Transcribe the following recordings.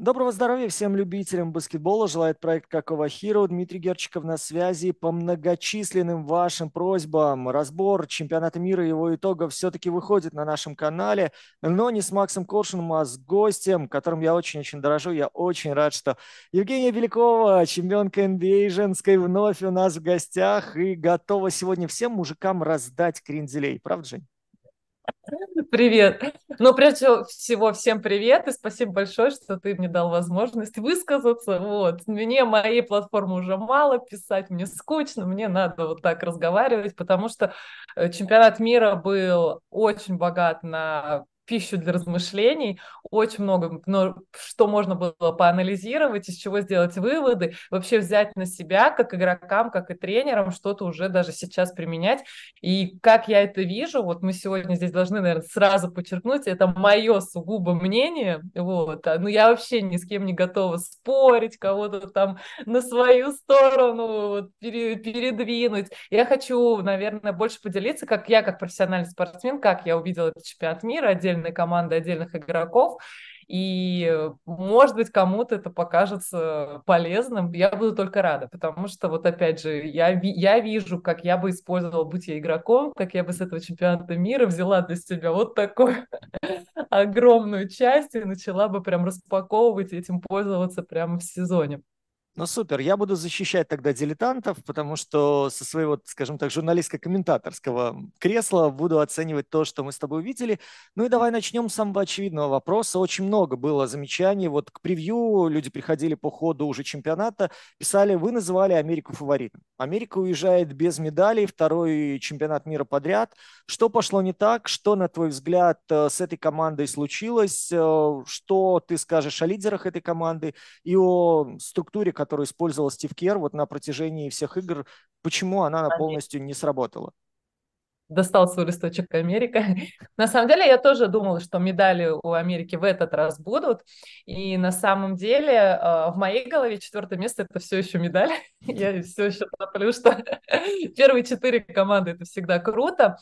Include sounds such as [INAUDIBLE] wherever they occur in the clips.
Доброго здоровья всем любителям баскетбола. Желает проект Какого Hero. Дмитрий Герчиков на связи. По многочисленным вашим просьбам разбор чемпионата мира и его итогов все-таки выходит на нашем канале. Но не с Максом Коршуном, а с гостем, которым я очень-очень дорожу. Я очень рад, что Евгения Белякова, чемпионка NBA а женской, вновь у нас в гостях и готова сегодня всем мужикам раздать кренделей. Правда, Жень? Привет. Ну, прежде всего, всем привет и спасибо большое, что ты мне дал возможность высказаться. Вот. Мне моей платформы уже мало, писать мне скучно, мне надо вот так разговаривать, потому что э, чемпионат мира был очень богат на пищу для размышлений, очень много, но что можно было поанализировать, из чего сделать выводы, вообще взять на себя, как игрокам, как и тренерам, что-то уже даже сейчас применять. И как я это вижу, вот мы сегодня здесь должны, наверное, сразу подчеркнуть, это мое сугубо мнение, вот, а, ну я вообще ни с кем не готова спорить, кого-то там на свою сторону вот, передвинуть. Я хочу, наверное, больше поделиться, как я, как профессиональный спортсмен, как я увидела этот чемпионат мира отдельной команды, отдельных игроков. И, может быть, кому-то это покажется полезным. Я буду только рада, потому что, вот опять же, я, я вижу, как я бы использовала, будь я игроком, как я бы с этого чемпионата мира взяла для себя вот такую [LAUGHS] огромную часть и начала бы прям распаковывать и этим пользоваться прямо в сезоне. Ну супер, я буду защищать тогда дилетантов, потому что со своего, скажем так, журналистско-комментаторского кресла буду оценивать то, что мы с тобой увидели. Ну и давай начнем с самого очевидного вопроса. Очень много было замечаний. Вот к превью люди приходили по ходу уже чемпионата, писали, вы называли Америку фаворитом. Америка уезжает без медалей, второй чемпионат мира подряд. Что пошло не так? Что, на твой взгляд, э, с этой командой случилось? Э, что ты скажешь о лидерах этой команды и о структуре, которую использовал Стив Кер вот на протяжении всех игр, почему она полностью не сработала? достал свой листочек Америка. [LAUGHS] На самом деле я тоже думала, что медали у Америки в этот раз будут. И на самом деле э, в моей голове четвертое место это все еще медаль. [LAUGHS] Я все еще топлю, что [LAUGHS] первые четыре команды это всегда круто.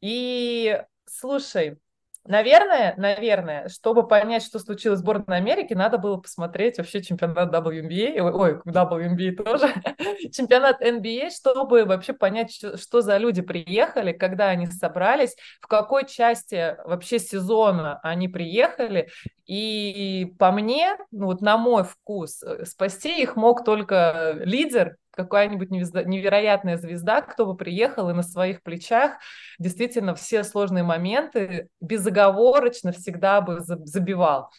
И слушай, Наверное, наверное, чтобы понять, что случилось в сборной Америки, надо было посмотреть вообще чемпионат WNBA, ой, WNBA тоже, [LAUGHS] чемпионат NBA, чтобы вообще понять, что за люди приехали, когда они собрались, в какой части вообще сезона они приехали. И по мне, ну вот на мой вкус, э, спасти их мог только лидер, какая-нибудь невероятная звезда, кто бы приехал и на своих плечах действительно все сложные моменты безоговорочно всегда бы забивал.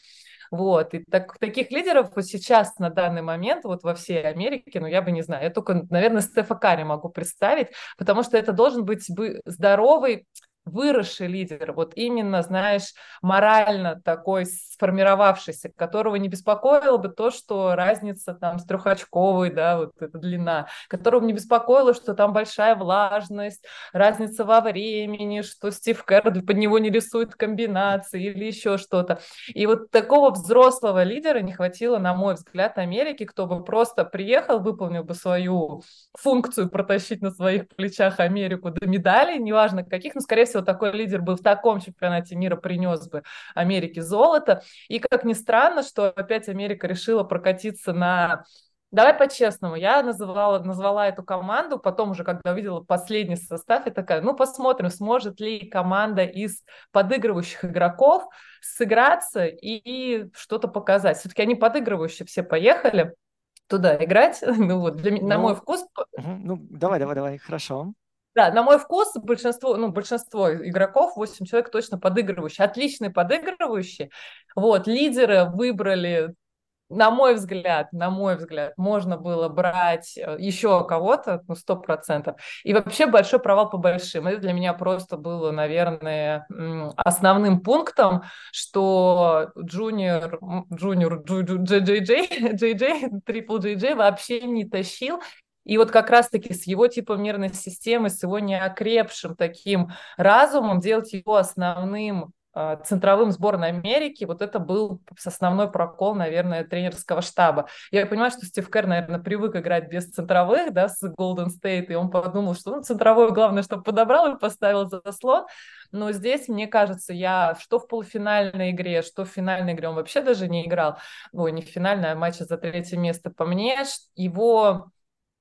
Вот, и так, таких лидеров вот сейчас на данный момент вот во всей Америке, ну я бы не знаю, я только, наверное, Стефа Карри могу представить, потому что это должен быть здоровый, выросший лидер, вот именно, знаешь, морально такой сформировавшийся, которого не беспокоило бы то, что разница там с трехочковой, да, вот эта длина, которого не беспокоило, что там большая влажность, разница во времени, что Стив Керр под него не рисует комбинации или еще что-то. И вот такого взрослого лидера не хватило, на мой взгляд, Америки, кто бы просто приехал, выполнил бы свою функцию протащить на своих плечах Америку до медалей, неважно каких, но, скорее всего, такой лидер был в таком чемпионате мира, принес бы Америке золото. И как ни странно, что опять Америка решила прокатиться на Давай по-честному, я называла, назвала эту команду, потом уже, когда увидела последний состав, и такая, ну, посмотрим, сможет ли команда из подыгрывающих игроков сыграться и, и что-то показать. Все-таки они подыгрывающие все поехали туда играть, [LAUGHS] ну, вот, для, ну, на мой вкус. Ну, давай, давай, давай, хорошо. Да, на мой вкус большинство, ну, большинство игроков, 8 человек точно подыгрывающие, отличные подыгрывающие. Вот, лидеры выбрали на мой взгляд, на мой взгляд, можно было брать э, еще кого-то, ну, сто процентов. И вообще большой провал по большим. Это для меня просто было, наверное, основным пунктом, что джуниор, джуниор, джей-джей-джей, джей-джей, [LAUGHS] трипл джей-джей вообще не тащил. И вот как раз-таки с его типом нервной системы, с его неокрепшим таким разумом делать его основным а, центровым сборной Америки, вот это был основной прокол, наверное, тренерского штаба. Я понимаю, что Стив Кэр, наверное, привык играть без центровых, да, с Golden State, и он подумал, что ну, центровой главное, чтобы подобрал и поставил заслон. Но здесь, мне кажется, я что в полуфинальной игре, что в финальной игре, он вообще даже не играл, ой, не в а матче за третье место. По мне, его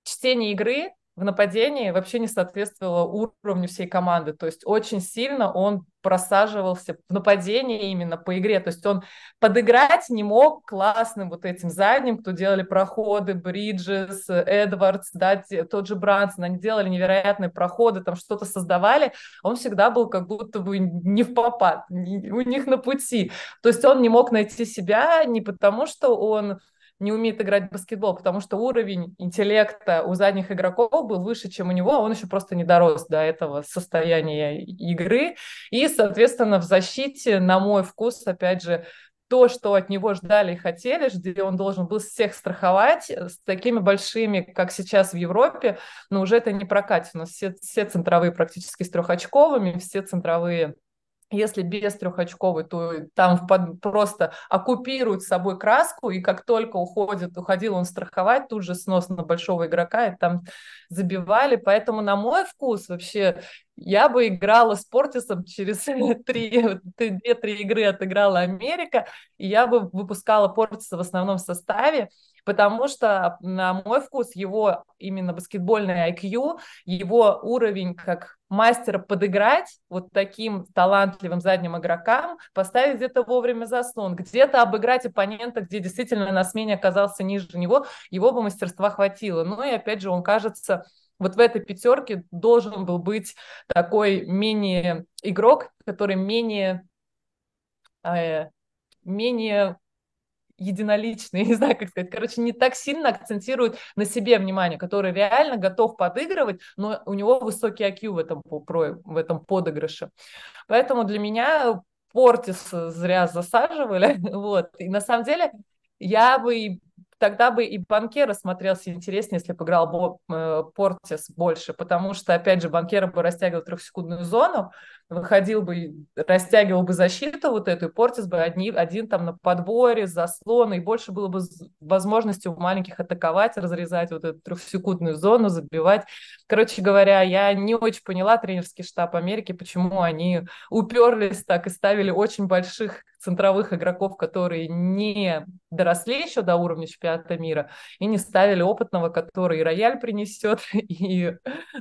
чтение игры в нападении вообще не соответствовало уровню всей команды. То есть очень сильно он просаживался в нападении именно по игре. То есть он подыграть не мог классным вот этим задним, кто делали проходы, Бриджес, Эдвардс, да, тот же Брансон, они делали невероятные проходы, там что-то создавали. Он всегда был как будто бы не в попад, у них на пути. То есть он не мог найти себя не потому, что он не умеет играть в баскетбол, потому что уровень интеллекта у задних игроков был выше, чем у него, а он еще просто не дорос до этого состояния игры. И, соответственно, в защите, на мой вкус, опять же, то, что от него ждали и хотели, где он должен был всех страховать, с такими большими, как сейчас в Европе, но уже это не прокатит. У нас все, все центровые практически с трехочковыми, все центровые если без трехочковой, то там просто оккупируют с собой краску, и как только уходит, уходил он страховать, тут же снос на большого игрока, и там забивали. Поэтому, на мой вкус, вообще, я бы играла с Портисом через [LAUGHS] две-три игры отыграла Америка, и я бы выпускала Портиса в основном составе, потому что, на мой вкус, его именно баскетбольный IQ, его уровень как мастера подыграть вот таким талантливым задним игрокам, поставить где-то вовремя заслон, где-то обыграть оппонента, где действительно на смене оказался ниже него, его бы мастерства хватило. Ну и опять же, он кажется вот в этой пятерке должен был быть такой менее игрок, который менее, э, менее единоличный, [LAUGHS] не знаю, как сказать, короче, не так сильно акцентирует на себе внимание, который реально готов подыгрывать, но у него высокий IQ в этом, в этом подыгрыше. Поэтому для меня Портис зря засаживали, [LAUGHS] вот, и на самом деле я бы тогда бы и Банкера смотрелся интереснее, если бы играл Бо, э, Портис больше, потому что, опять же, Банкера бы растягивал трехсекундную зону, выходил бы, растягивал бы защиту вот эту, и Портис бы одни, один там на подборе, заслон, и больше было бы возможности у маленьких атаковать, разрезать вот эту трехсекундную зону, забивать. Короче говоря, я не очень поняла тренерский штаб Америки, почему они уперлись так и ставили очень больших центровых игроков, которые не доросли еще до уровня чемпионата мира, и не ставили опытного, который и рояль принесет, [LAUGHS] и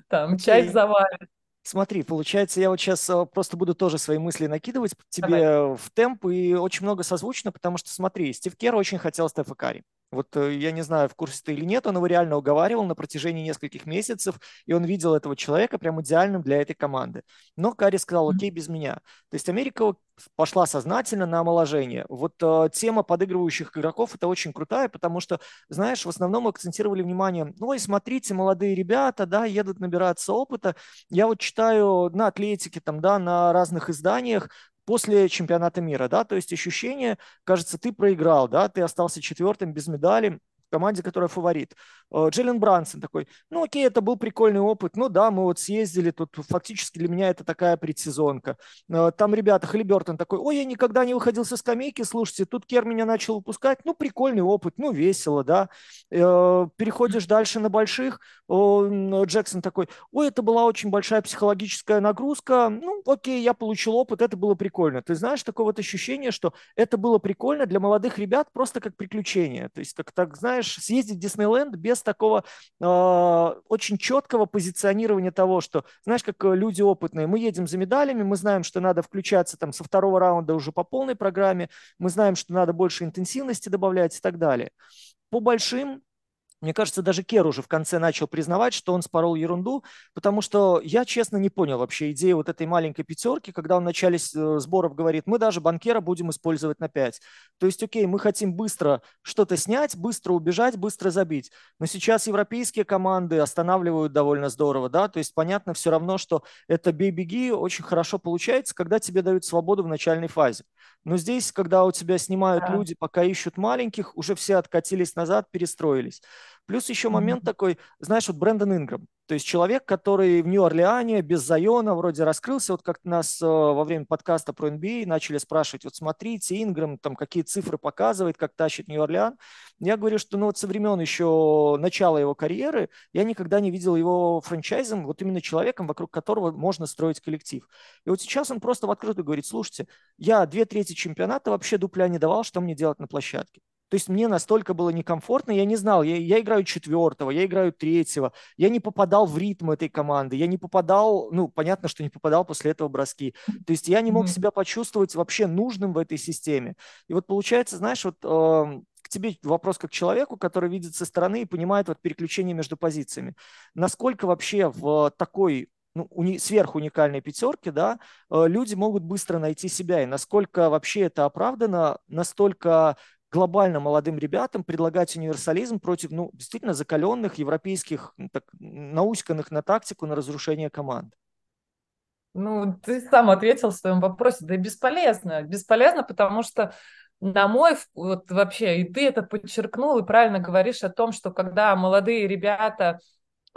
там чай завалит. Смотри, получается, я вот сейчас э, просто буду тоже свои мысли накидывать тебе Давай. в темп, и очень много созвучно, потому что, смотри, Стив Кер очень хотел Стефа Карри. Вот э, я не знаю, в курсе ты или нет, он его реально уговаривал на протяжении нескольких месяцев, и он видел этого человека прям идеальным для этой команды. Но Карри сказал, окей, без меня. То есть Америка пошла сознательно на омоложение. Вот э, тема подыгрывающих игроков это очень крутая, потому что, знаешь, в основном акцентировали внимание, ну и смотрите, молодые ребята, да, едут набираться опыта. Я вот читаю на Атлетике, там, да, на разных изданиях, после чемпионата мира, да, то есть ощущение, кажется, ты проиграл, да, ты остался четвертым без медали, команде, которая фаворит. Э, Джеллен Брансон такой, ну окей, это был прикольный опыт, ну да, мы вот съездили, тут фактически для меня это такая предсезонка. Э, там ребята, Халибертон такой, ой, я никогда не выходил со скамейки, слушайте, тут Кер меня начал выпускать, ну прикольный опыт, ну весело, да. Э, переходишь дальше на больших, Джексон такой, ой, это была очень большая психологическая нагрузка, ну окей, я получил опыт, это было прикольно. Ты знаешь, такое вот ощущение, что это было прикольно для молодых ребят просто как приключение, то есть как так, знаешь, знаешь, съездить в Диснейленд без такого э, очень четкого позиционирования того, что, знаешь, как э, люди опытные, мы едем за медалями, мы знаем, что надо включаться там со второго раунда уже по полной программе, мы знаем, что надо больше интенсивности добавлять и так далее. По большим мне кажется, даже Кер уже в конце начал признавать, что он спорол ерунду, потому что я, честно, не понял вообще идею вот этой маленькой пятерки, когда он в начале э, сборов говорит, мы даже банкера будем использовать на 5. То есть, окей, мы хотим быстро что-то снять, быстро убежать, быстро забить. Но сейчас европейские команды останавливают довольно здорово, да, то есть понятно все равно, что это бей-беги очень хорошо получается, когда тебе дают свободу в начальной фазе. Но здесь, когда у тебя снимают да. люди, пока ищут маленьких, уже все откатились назад, перестроились. Плюс еще момент такой, знаешь, вот Брэндон Инграм. То есть человек, который в Нью-Орлеане без Зайона вроде раскрылся, вот как нас э, во время подкаста про NBA начали спрашивать, вот смотрите, Инграм там какие цифры показывает, как тащит Нью-Орлеан. Я говорю, что ну вот со времен еще начала его карьеры я никогда не видел его франчайзом, вот именно человеком, вокруг которого можно строить коллектив. И вот сейчас он просто в открытую говорит, слушайте, я две трети чемпионата вообще дупля не давал, что мне делать на площадке. То есть мне настолько было некомфортно, я не знал, я, я играю четвертого, я играю третьего, я не попадал в ритм этой команды, я не попадал, ну, понятно, что не попадал после этого броски. То есть я не мог себя почувствовать вообще нужным в этой системе. И вот получается, знаешь, вот э, к тебе вопрос как к человеку, который видит со стороны и понимает вот переключение между позициями. Насколько вообще в такой ну, уни, сверхуникальной пятерке, да, э, люди могут быстро найти себя. И насколько вообще это оправдано, настолько глобально молодым ребятам предлагать универсализм против, ну, действительно закаленных европейских, так, науськанных на тактику, на разрушение команд? Ну, ты сам ответил в своем вопросе. Да бесполезно. Бесполезно, потому что на мой, вот вообще, и ты это подчеркнул, и правильно говоришь о том, что когда молодые ребята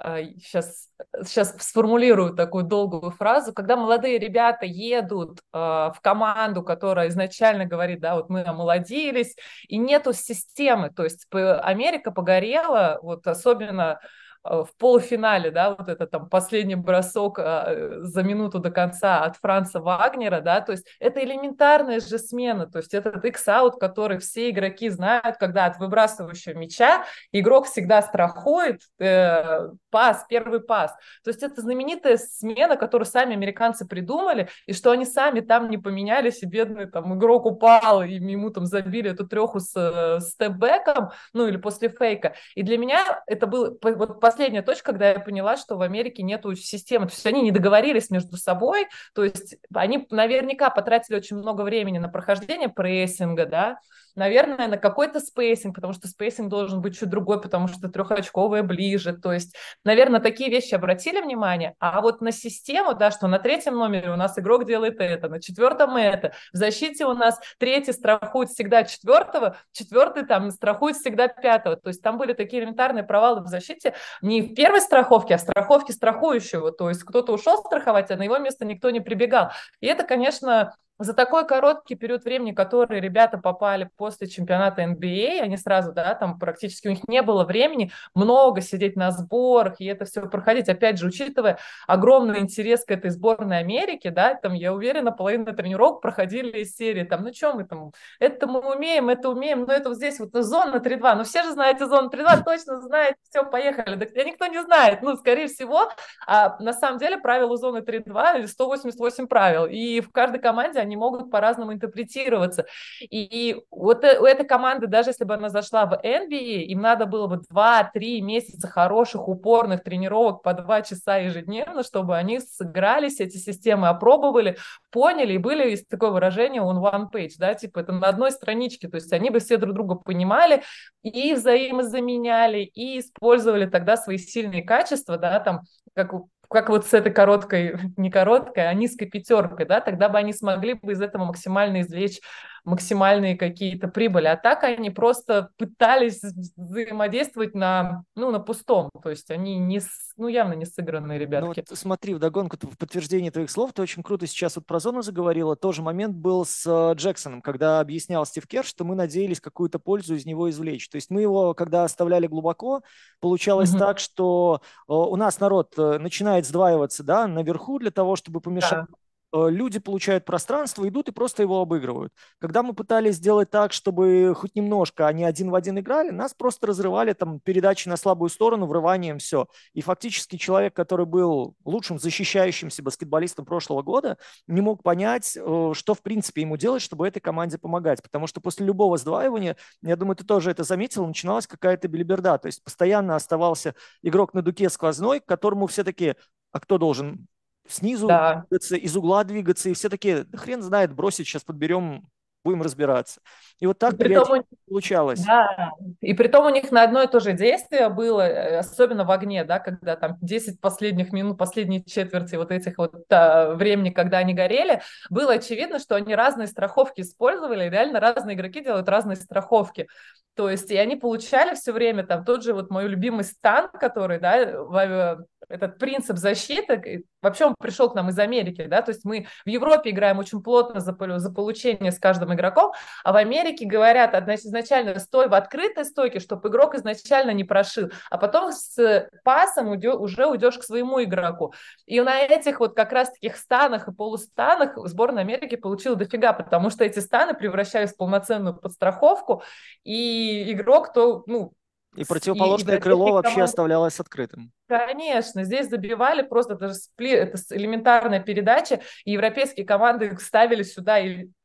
сейчас, сейчас сформулирую такую долгую фразу, когда молодые ребята едут э, в команду, которая изначально говорит, да, вот мы омолодились, и нету системы, то есть Америка погорела, вот особенно в полуфинале, да, вот это там последний бросок э, за минуту до конца от Франца Вагнера, да, то есть это элементарная же смена, то есть этот X-аут, который все игроки знают, когда от выбрасывающего мяча игрок всегда страхует э, пас, первый пас, то есть это знаменитая смена, которую сами американцы придумали, и что они сами там не поменялись, и бедный там игрок упал, и ему там забили эту треху с, э, с степбэком, ну или после фейка, и для меня это был вот последняя точка, когда я поняла, что в Америке нету системы. То есть они не договорились между собой, то есть они наверняка потратили очень много времени на прохождение прессинга, да, наверное, на какой-то спейсинг, потому что спейсинг должен быть чуть другой, потому что трехочковая ближе. То есть, наверное, такие вещи обратили внимание, а вот на систему, да, что на третьем номере у нас игрок делает это, на четвертом это, в защите у нас третий страхует всегда четвертого, четвертый там страхует всегда пятого. То есть там были такие элементарные провалы в защите не в первой страховке, а в страховке страхующего. То есть кто-то ушел страховать, а на его место никто не прибегал. И это, конечно, за такой короткий период времени, который ребята попали после чемпионата NBA, они сразу, да, там практически у них не было времени много сидеть на сборах и это все проходить. Опять же, учитывая огромный интерес к этой сборной Америки, да, там, я уверена, половина тренировок проходили из серии, там, ну, что мы там, это мы умеем, это умеем, но это вот здесь вот ну, зона 3-2, ну, все же знаете зону 3-2, точно знаете, все, поехали. Да, никто не знает, ну, скорее всего, а на самом деле правила зоны 3-2 188 правил, и в каждой команде они могут по-разному интерпретироваться. И вот э, у этой команды, даже если бы она зашла в NBA, им надо было бы 2-3 месяца хороших, упорных тренировок по 2 часа ежедневно, чтобы они сыгрались, эти системы опробовали, поняли, и были, есть такое выражение, on one page, да, типа это на одной страничке, то есть они бы все друг друга понимали и взаимозаменяли, и использовали тогда свои сильные качества, да, там, как как вот с этой короткой, [LAUGHS] не короткой, а низкой пятеркой, да, тогда бы они смогли бы из этого максимально извлечь максимальные какие-то прибыли. А так они просто пытались взаимодействовать на, ну, на пустом. То есть они не, ну, явно не сыгранные ребятки. Ну, вот смотри, вдогонку в подтверждение твоих слов, ты очень круто сейчас вот про зону заговорила. Тоже момент был с э, Джексоном, когда объяснял Стив Керш, что мы надеялись какую-то пользу из него извлечь. То есть мы его, когда оставляли глубоко, получалось mm-hmm. так, что э, у нас народ э, начинает сдваиваться да, наверху для того, чтобы помешать да. Э, люди получают пространство, идут и просто его обыгрывают. Когда мы пытались сделать так, чтобы хоть немножко они один в один играли, нас просто разрывали там передачи на слабую сторону, врыванием, все. И фактически человек, который был лучшим защищающимся баскетболистом прошлого года, не мог понять, э, что в принципе ему делать, чтобы этой команде помогать. Потому что после любого сдваивания, я думаю, ты тоже это заметил, начиналась какая-то белиберда. То есть постоянно оставался игрок на дуке сквозной, к которому все таки а кто должен снизу да. двигаться, из угла двигаться, и все такие, да хрен знает, бросить, сейчас подберем, будем разбираться. И вот так и притом, получалось. Да, и при том у них на одно и то же действие было, э, особенно в огне, да, когда там 10 последних минут, последние четверти вот этих вот а, времени, когда они горели, было очевидно, что они разные страховки использовали, и реально разные игроки делают разные страховки. То есть, и они получали все время там тот же вот мой любимый стан, который, да, этот принцип защиты, вообще он пришел к нам из Америки, да, то есть мы в Европе играем очень плотно за, за получение с каждым игроком, а в Америке говорят значит, изначально стой в открытой стойке, чтобы игрок изначально не прошил, а потом с пасом уйдё, уже уйдешь к своему игроку. И на этих вот как раз таких станах и полустанах сборная Америки получила дофига, потому что эти станы превращались в полноценную подстраховку, и игрок, то, ну, и противоположное и, крыло вообще команд... оставлялось открытым. Конечно, здесь забивали просто даже спли... это элементарная передача, и европейские команды ставили сюда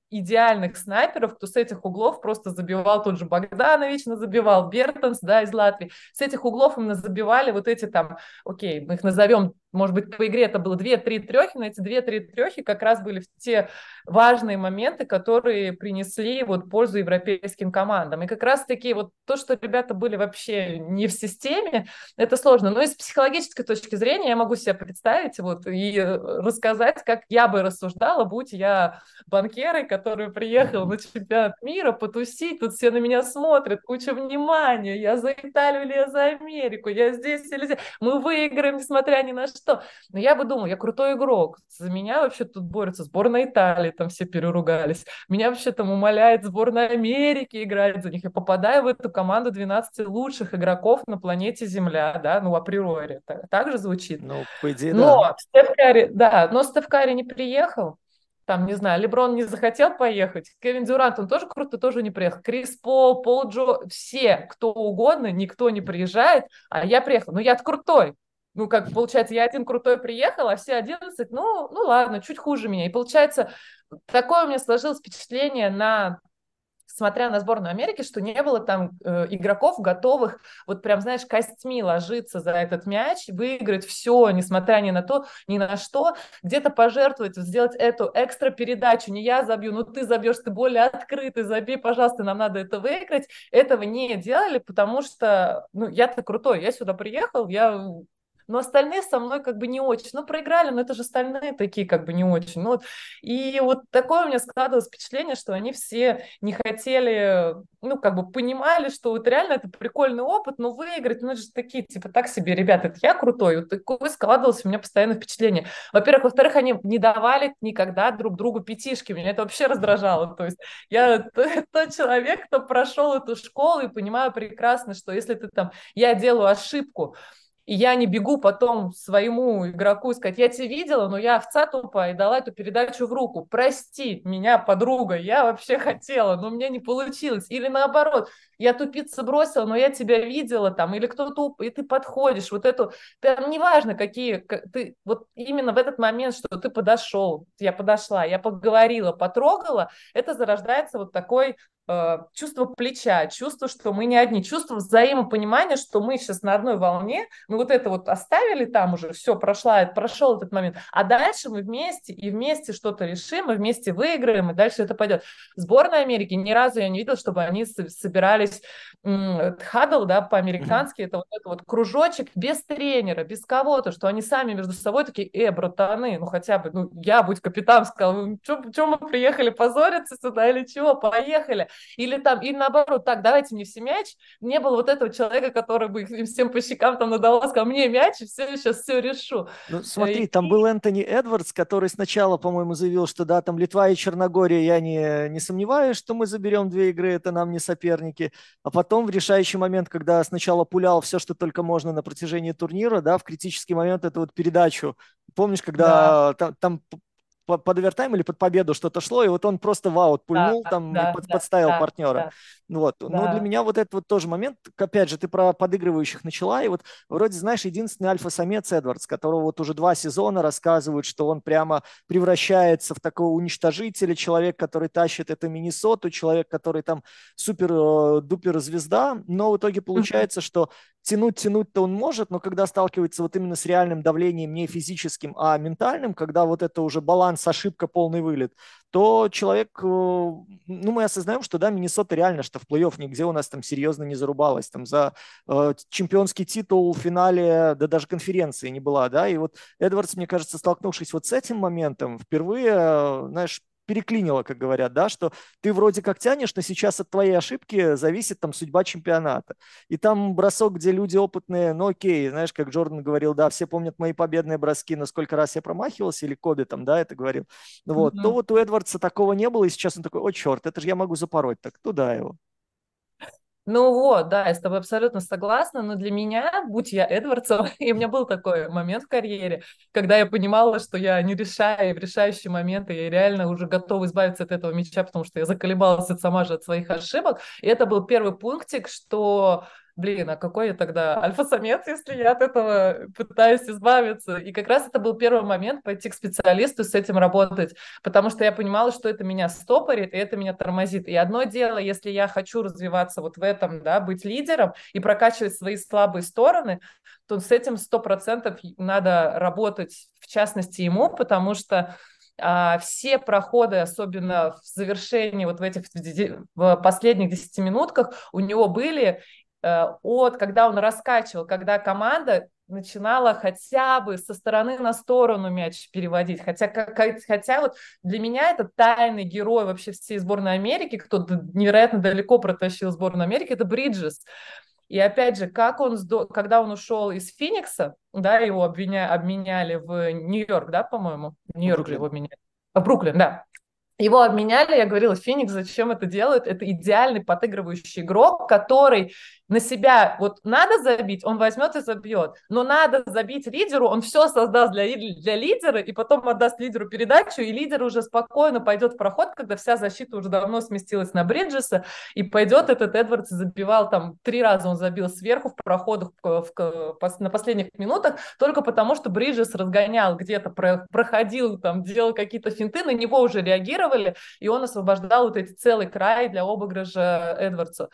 идеальных снайперов, кто с этих углов просто забивал тот же Богданович, забивал Бертонс, да, из Латвии. С этих углов именно забивали вот эти там, окей, мы их назовем может быть, по игре это было 2-3 трехи, но эти 2-3 трехи как раз были в те важные моменты, которые принесли вот пользу европейским командам. И как раз-таки вот то, что ребята были вообще не в системе, это сложно. Но из психологической точки зрения я могу себе представить вот и рассказать, как я бы рассуждала, будь я банкерой, который приехал на чемпионат мира потусить, тут все на меня смотрят, куча внимания, я за Италию или я за Америку, я здесь или здесь. Мы выиграем, несмотря ни на что что. Но я бы думала, я крутой игрок. За меня вообще тут борется сборная Италии, там все переругались. Меня вообще там умоляет сборная Америки играть за них. Я попадаю в эту команду 12 лучших игроков на планете Земля, да, ну, априори. Так, так же звучит. Ну, по идее, но да. Стеф Карри, да, но Стеф Карри не приехал там, не знаю, Леброн не захотел поехать, Кевин Дюрант, он тоже круто, тоже не приехал, Крис Пол, Пол Джо, все, кто угодно, никто не приезжает, а я приехал. Ну, я крутой, ну, как получается, я один крутой приехал, а все 11, ну, ну ладно, чуть хуже меня. И получается, такое у меня сложилось впечатление на смотря на сборную Америки, что не было там э, игроков, готовых вот прям, знаешь, костьми ложиться за этот мяч, выиграть все, несмотря ни на то, ни на что, где-то пожертвовать, сделать эту экстра передачу, не я забью, ну ты забьешь, ты более открытый, забей, пожалуйста, нам надо это выиграть. Этого не делали, потому что, ну, я-то крутой, я сюда приехал, я но остальные со мной как бы не очень. Ну, проиграли, но это же остальные такие как бы не очень. Ну, вот. И вот такое у меня складывалось впечатление, что они все не хотели, ну, как бы понимали, что вот реально это прикольный опыт, но выиграть, ну, это же такие, типа, так себе, ребята, это я крутой. Вот такое складывалось у меня постоянно впечатление. Во-первых, во-вторых, они не давали никогда друг другу пятишки, меня это вообще раздражало. То есть я [LAUGHS] тот человек, кто прошел эту школу и понимаю прекрасно, что если ты там, я делаю ошибку, и я не бегу потом своему игроку сказать, я тебя видела, но я овца тупая и дала эту передачу в руку. Прости меня, подруга, я вообще хотела, но мне не получилось. Или наоборот, я тупица бросила, но я тебя видела там, или кто-то, и ты подходишь, вот эту, там неважно, какие, ты, вот именно в этот момент, что ты подошел, я подошла, я поговорила, потрогала, это зарождается вот такой чувство плеча, чувство, что мы не одни, чувство взаимопонимания, что мы сейчас на одной волне, мы вот это вот оставили там уже, все, прошла, прошел этот момент, а дальше мы вместе и вместе что-то решим, мы вместе выиграем, и дальше это пойдет. Сборная Америки ни разу я не видела, чтобы они собирались хадл, да, по-американски, это вот этот вот кружочек без тренера, без кого-то, что они сами между собой такие, э, братаны, ну хотя бы, ну я, будь капитан, сказал, «Ну, что мы приехали позориться сюда или чего, поехали. Или там, и наоборот, так, давайте мне все мяч. Не было вот этого человека, который бы им всем по щекам там надавал, сказал, мне мяч, и все, сейчас все решу. Ну, смотри, и... там был Энтони Эдвардс, который сначала, по-моему, заявил, что да, там Литва и Черногория, я не, не сомневаюсь, что мы заберем две игры, это нам не соперники. А потом в решающий момент, когда сначала пулял все, что только можно на протяжении турнира, да, в критический момент эту вот передачу Помнишь, когда да. там, там под овертайм или под победу что-то шло, и вот он просто в аут пульнул да, там да, и под, да, подставил да, партнера. Да. Вот. Да. Но для меня вот этот вот тоже момент, опять же, ты про подыгрывающих начала, и вот вроде, знаешь, единственный альфа-самец Эдвардс, которого вот уже два сезона рассказывают, что он прямо превращается в такого уничтожителя, человек, который тащит это Миннесоту, человек, который там супер-дупер э, звезда, но в итоге получается, что тянуть, тянуть-то он может, но когда сталкивается вот именно с реальным давлением не физическим, а ментальным, когда вот это уже баланс, ошибка, полный вылет, то человек, э, ну, мы осознаем, что, да, Миннесота реально, что в плей-офф нигде у нас там серьезно не зарубалась, там за э, чемпионский титул в финале, да даже конференции не была, да, и вот Эдвардс, мне кажется, столкнувшись вот с этим моментом, впервые, э, знаешь, переклинило, как говорят, да, что ты вроде как тянешь, но сейчас от твоей ошибки зависит там судьба чемпионата. И там бросок, где люди опытные, ну окей, знаешь, как Джордан говорил, да, все помнят мои победные броски, но сколько раз я промахивался, или Коби там, да, это говорил. Вот, mm-hmm. то вот у Эдвардса такого не было, и сейчас он такой, о, черт, это же я могу запороть, так туда его. Ну вот, да, я с тобой абсолютно согласна, но для меня, будь я Эдвардсом, [LAUGHS] и у меня был такой момент в карьере, когда я понимала, что я не решаю, и в решающие моменты я реально уже готова избавиться от этого мяча, потому что я заколебалась сама же от своих ошибок. И это был первый пунктик, что блин, а какой я тогда альфа-самец, если я от этого пытаюсь избавиться? И как раз это был первый момент пойти к специалисту с этим работать, потому что я понимала, что это меня стопорит, и это меня тормозит. И одно дело, если я хочу развиваться вот в этом, да, быть лидером и прокачивать свои слабые стороны, то с этим сто процентов надо работать, в частности, ему, потому что а, все проходы, особенно в завершении, вот в этих в последних 10 минутках, у него были, от, когда он раскачивал, когда команда начинала хотя бы со стороны на сторону мяч переводить. Хотя, как, хотя вот для меня это тайный герой вообще всей сборной Америки, кто невероятно далеко протащил сборную Америки, это Бриджес. И опять же, как он, когда он ушел из Феникса, да, его обвиня, обменяли в Нью-Йорк, да, по-моему? Нью-Йорк же его обменяли. В Бруклин, да. Его обменяли, я говорила, Феникс зачем это делают? Это идеальный подыгрывающий игрок, который на себя вот надо забить, он возьмет и забьет. Но надо забить лидеру, он все создаст для, для лидера, и потом отдаст лидеру передачу, и лидер уже спокойно пойдет в проход, когда вся защита уже давно сместилась на Бриджеса, и пойдет этот Эдвардс забивал там три раза он забил сверху в проходах в, в, в, на последних минутах, только потому что Бриджес разгонял где-то, про, проходил там, делал какие-то финты, на него уже реагировали, и он освобождал вот эти целый край для обыгрыша Эдвардсу.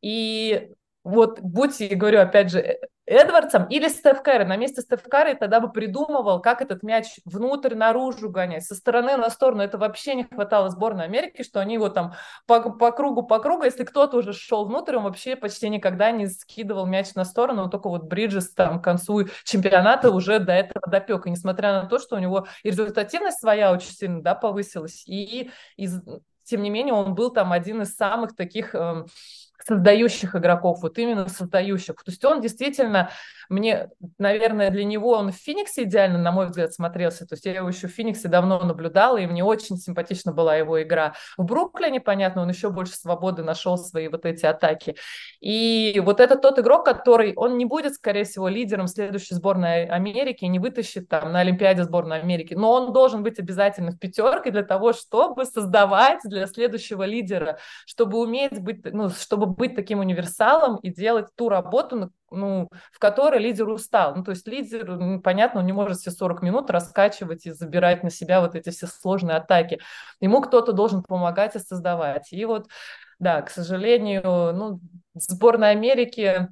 И вот будь, я говорю, опять же, э, Эдвардсом или Стеф Карри. На месте Стеф Карри тогда бы придумывал, как этот мяч внутрь, наружу гонять, со стороны на сторону. Это вообще не хватало сборной Америки, что они его там по, по кругу, по кругу, если кто-то уже шел внутрь, он вообще почти никогда не скидывал мяч на сторону, только вот Бриджес там к концу чемпионата уже до этого допек. И несмотря на то, что у него и результативность своя очень сильно да, повысилась, и, и тем не менее он был там один из самых таких... Э, создающих игроков, вот именно создающих. То есть он действительно, мне, наверное, для него он в Фениксе идеально, на мой взгляд, смотрелся. То есть я его еще в Фениксе давно наблюдала, и мне очень симпатична была его игра. В Бруклине, понятно, он еще больше свободы нашел свои вот эти атаки. И вот это тот игрок, который, он не будет, скорее всего, лидером следующей сборной Америки, не вытащит там на Олимпиаде сборной Америки, но он должен быть обязательно в пятерке для того, чтобы создавать для следующего лидера, чтобы уметь быть, ну, чтобы быть таким универсалом и делать ту работу, ну, в которой лидер устал. Ну, то есть лидер, ну, понятно, он не может все 40 минут раскачивать и забирать на себя вот эти все сложные атаки. Ему кто-то должен помогать и создавать. И вот, да, к сожалению, ну, сборная Америки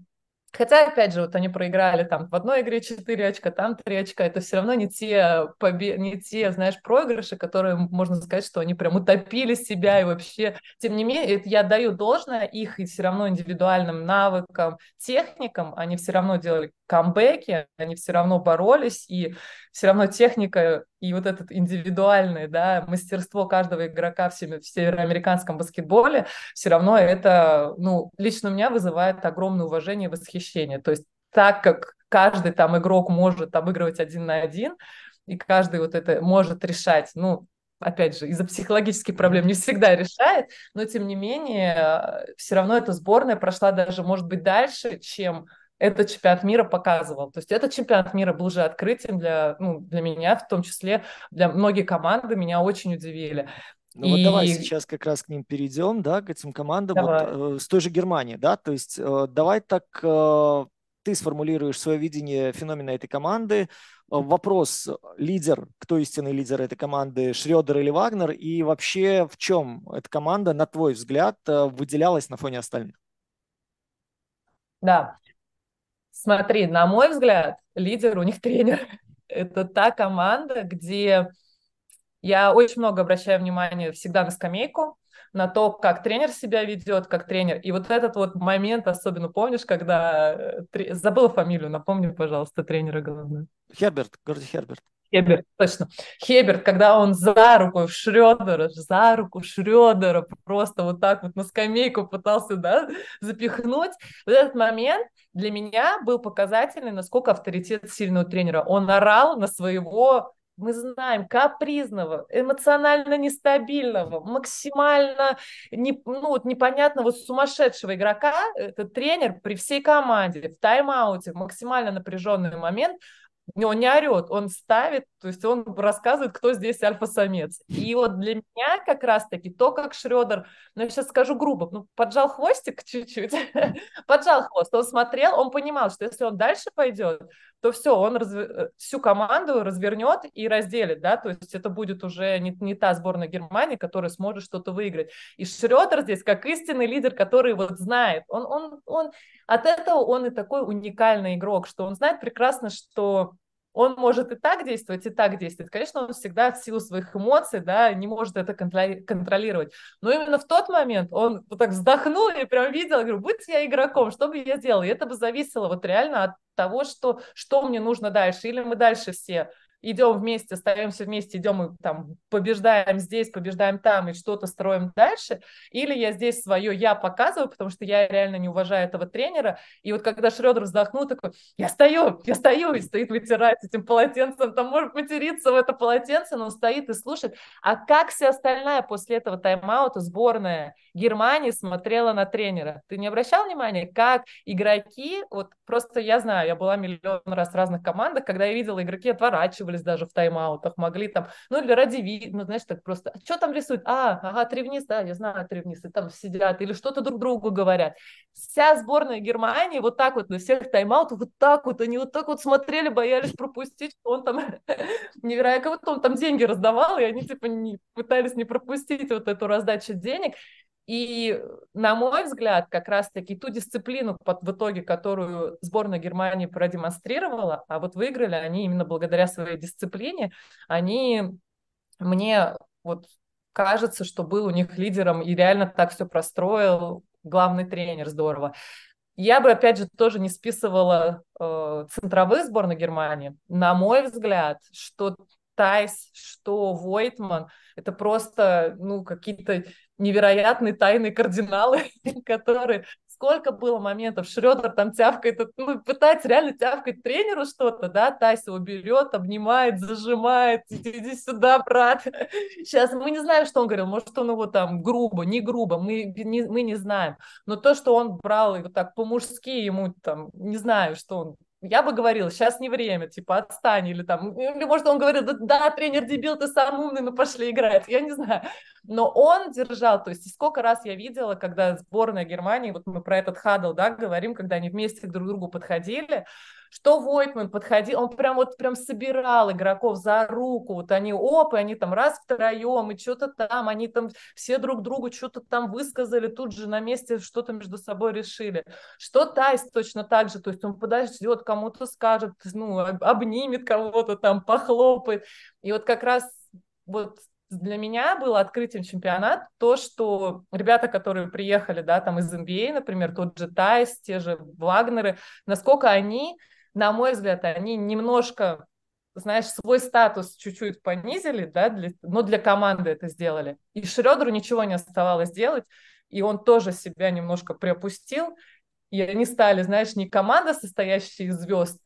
Хотя, опять же, вот они проиграли там в одной игре 4 очка, там 3 очка. Это все равно не те, побе... не те, знаешь, проигрыши, которые можно сказать, что они прям утопили себя и вообще. Тем не менее, я даю должное их и все равно индивидуальным навыкам, техникам. Они все равно делали камбэки, они все равно боролись, и все равно техника и вот это индивидуальное да, мастерство каждого игрока в, в североамериканском баскетболе, все равно это, ну, лично у меня вызывает огромное уважение и восхищение. То есть так как каждый там игрок может обыгрывать один на один, и каждый вот это может решать, ну, опять же, из-за психологических проблем не всегда решает, но тем не менее, все равно эта сборная прошла даже, может быть, дальше, чем этот чемпионат мира показывал. То есть этот чемпионат мира был уже открытием для, ну, для меня, в том числе для многих команды, меня очень удивили. Ну и... вот давай сейчас как раз к ним перейдем, да, к этим командам, давай. вот, э, с той же Германии, да, то есть э, давай так э, ты сформулируешь свое видение феномена этой команды, э, вопрос, лидер, кто истинный лидер этой команды, Шредер или Вагнер, и вообще в чем эта команда, на твой взгляд, э, выделялась на фоне остальных? Да, Смотри, на мой взгляд, лидер у них тренер. [LAUGHS] Это та команда, где я очень много обращаю внимания всегда на скамейку, на то, как тренер себя ведет, как тренер. И вот этот вот момент особенно помнишь, когда... Э, забыла фамилию, напомни, пожалуйста, тренера главного. Херберт, Горди Херберт. Хеберт, точно. Хеберт, когда он за руку Шредера, за руку Шредера просто вот так вот на скамейку пытался, да, запихнуть. Вот этот момент для меня был показательный, насколько авторитет сильного тренера. Он орал на своего мы знаем, капризного, эмоционально нестабильного, максимально не, ну, вот непонятного, сумасшедшего игрока, этот тренер при всей команде в тайм-ауте, в максимально напряженный момент он не орет, он ставит, то есть он рассказывает, кто здесь альфа-самец. И вот для меня как раз-таки то, как Шредер, ну я сейчас скажу грубо, ну поджал хвостик [LAUGHS] чуть-чуть, [LAUGHS] поджал хвост, он смотрел, он понимал, что если он дальше пойдет, то все, он разв... Э, всю команду развернет и разделит, да, то есть это будет уже не, не та сборная Германии, которая сможет что-то выиграть. И Шредер здесь как истинный лидер, который вот знает, он, он, он, от этого он и такой уникальный игрок, что он знает прекрасно, что он может и так действовать, и так действовать. Конечно, он всегда в силу своих эмоций, да, не может это контролировать. Но именно в тот момент он вот так вздохнул и прям видел, говорю, будь я игроком, что бы я делал? И это бы зависело вот реально от того, что, что мне нужно дальше. Или мы дальше все идем вместе, остаемся вместе, идем и там побеждаем здесь, побеждаем там и что-то строим дальше, или я здесь свое я показываю, потому что я реально не уважаю этого тренера, и вот когда Шредер вздохнул, такой, я стою, я стою, и стоит вытирать этим полотенцем, там может материться в это полотенце, но стоит и слушает, а как вся остальная после этого тайм-аута сборная Германии смотрела на тренера? Ты не обращал внимания, как игроки, вот просто я знаю, я была миллион раз в разных командах, когда я видела, игроки отворачивались, отказывались даже в тайм-аутах, могли там, ну или ради вида, ну знаешь, так просто, что там рисуют? А, ага, тревнист, да, я знаю тревнисты, там сидят или что-то друг другу говорят. Вся сборная Германии вот так вот на всех тайм-аутах, вот так вот, они вот так вот смотрели, боялись пропустить, он там [LAUGHS] невероятно, как будто он там деньги раздавал, и они типа не, пытались не пропустить вот эту раздачу денег. И, на мой взгляд, как раз-таки ту дисциплину под, в итоге, которую сборная Германии продемонстрировала, а вот выиграли они именно благодаря своей дисциплине, они мне вот кажется, что был у них лидером и реально так все простроил главный тренер здорово. Я бы, опять же, тоже не списывала э, центровых сборной Германии. На мой взгляд, что Тайс, что Войтман, это просто, ну, какие-то невероятные тайные кардиналы, [LAUGHS] которые сколько было моментов, Шредер там тявкает, ну, пытается реально тявкать тренеру что-то, да, Тайс его берет, обнимает, зажимает, иди сюда, брат. [LAUGHS] Сейчас мы не знаем, что он говорил, может, он его там грубо, не грубо, мы не, мы не знаем, но то, что он брал его так по-мужски, ему там, не знаю, что он я бы говорила, сейчас не время, типа, отстань, или там, или может он говорит, да, да, тренер дебил, ты сам умный, ну пошли играть, я не знаю. Но он держал, то есть сколько раз я видела, когда сборная Германии, вот мы про этот хадл, да, говорим, когда они вместе друг к другу подходили, что Войтман подходил, он прям вот прям собирал игроков за руку, вот они оп, и они там раз втроем, и что-то там, они там все друг другу что-то там высказали, тут же на месте что-то между собой решили. Что Тайс точно так же, то есть он подождет, кому-то скажет, ну, обнимет кого-то там, похлопает. И вот как раз вот для меня было открытием чемпионат то, что ребята, которые приехали, да, там из NBA, а, например, тот же Тайс, те же Вагнеры, насколько они на мой взгляд, они немножко, знаешь, свой статус чуть-чуть понизили, да, для, но для команды это сделали. И Шредеру ничего не оставалось делать, и он тоже себя немножко приопустил, и они стали, знаешь, не команда, состоящая из звезд,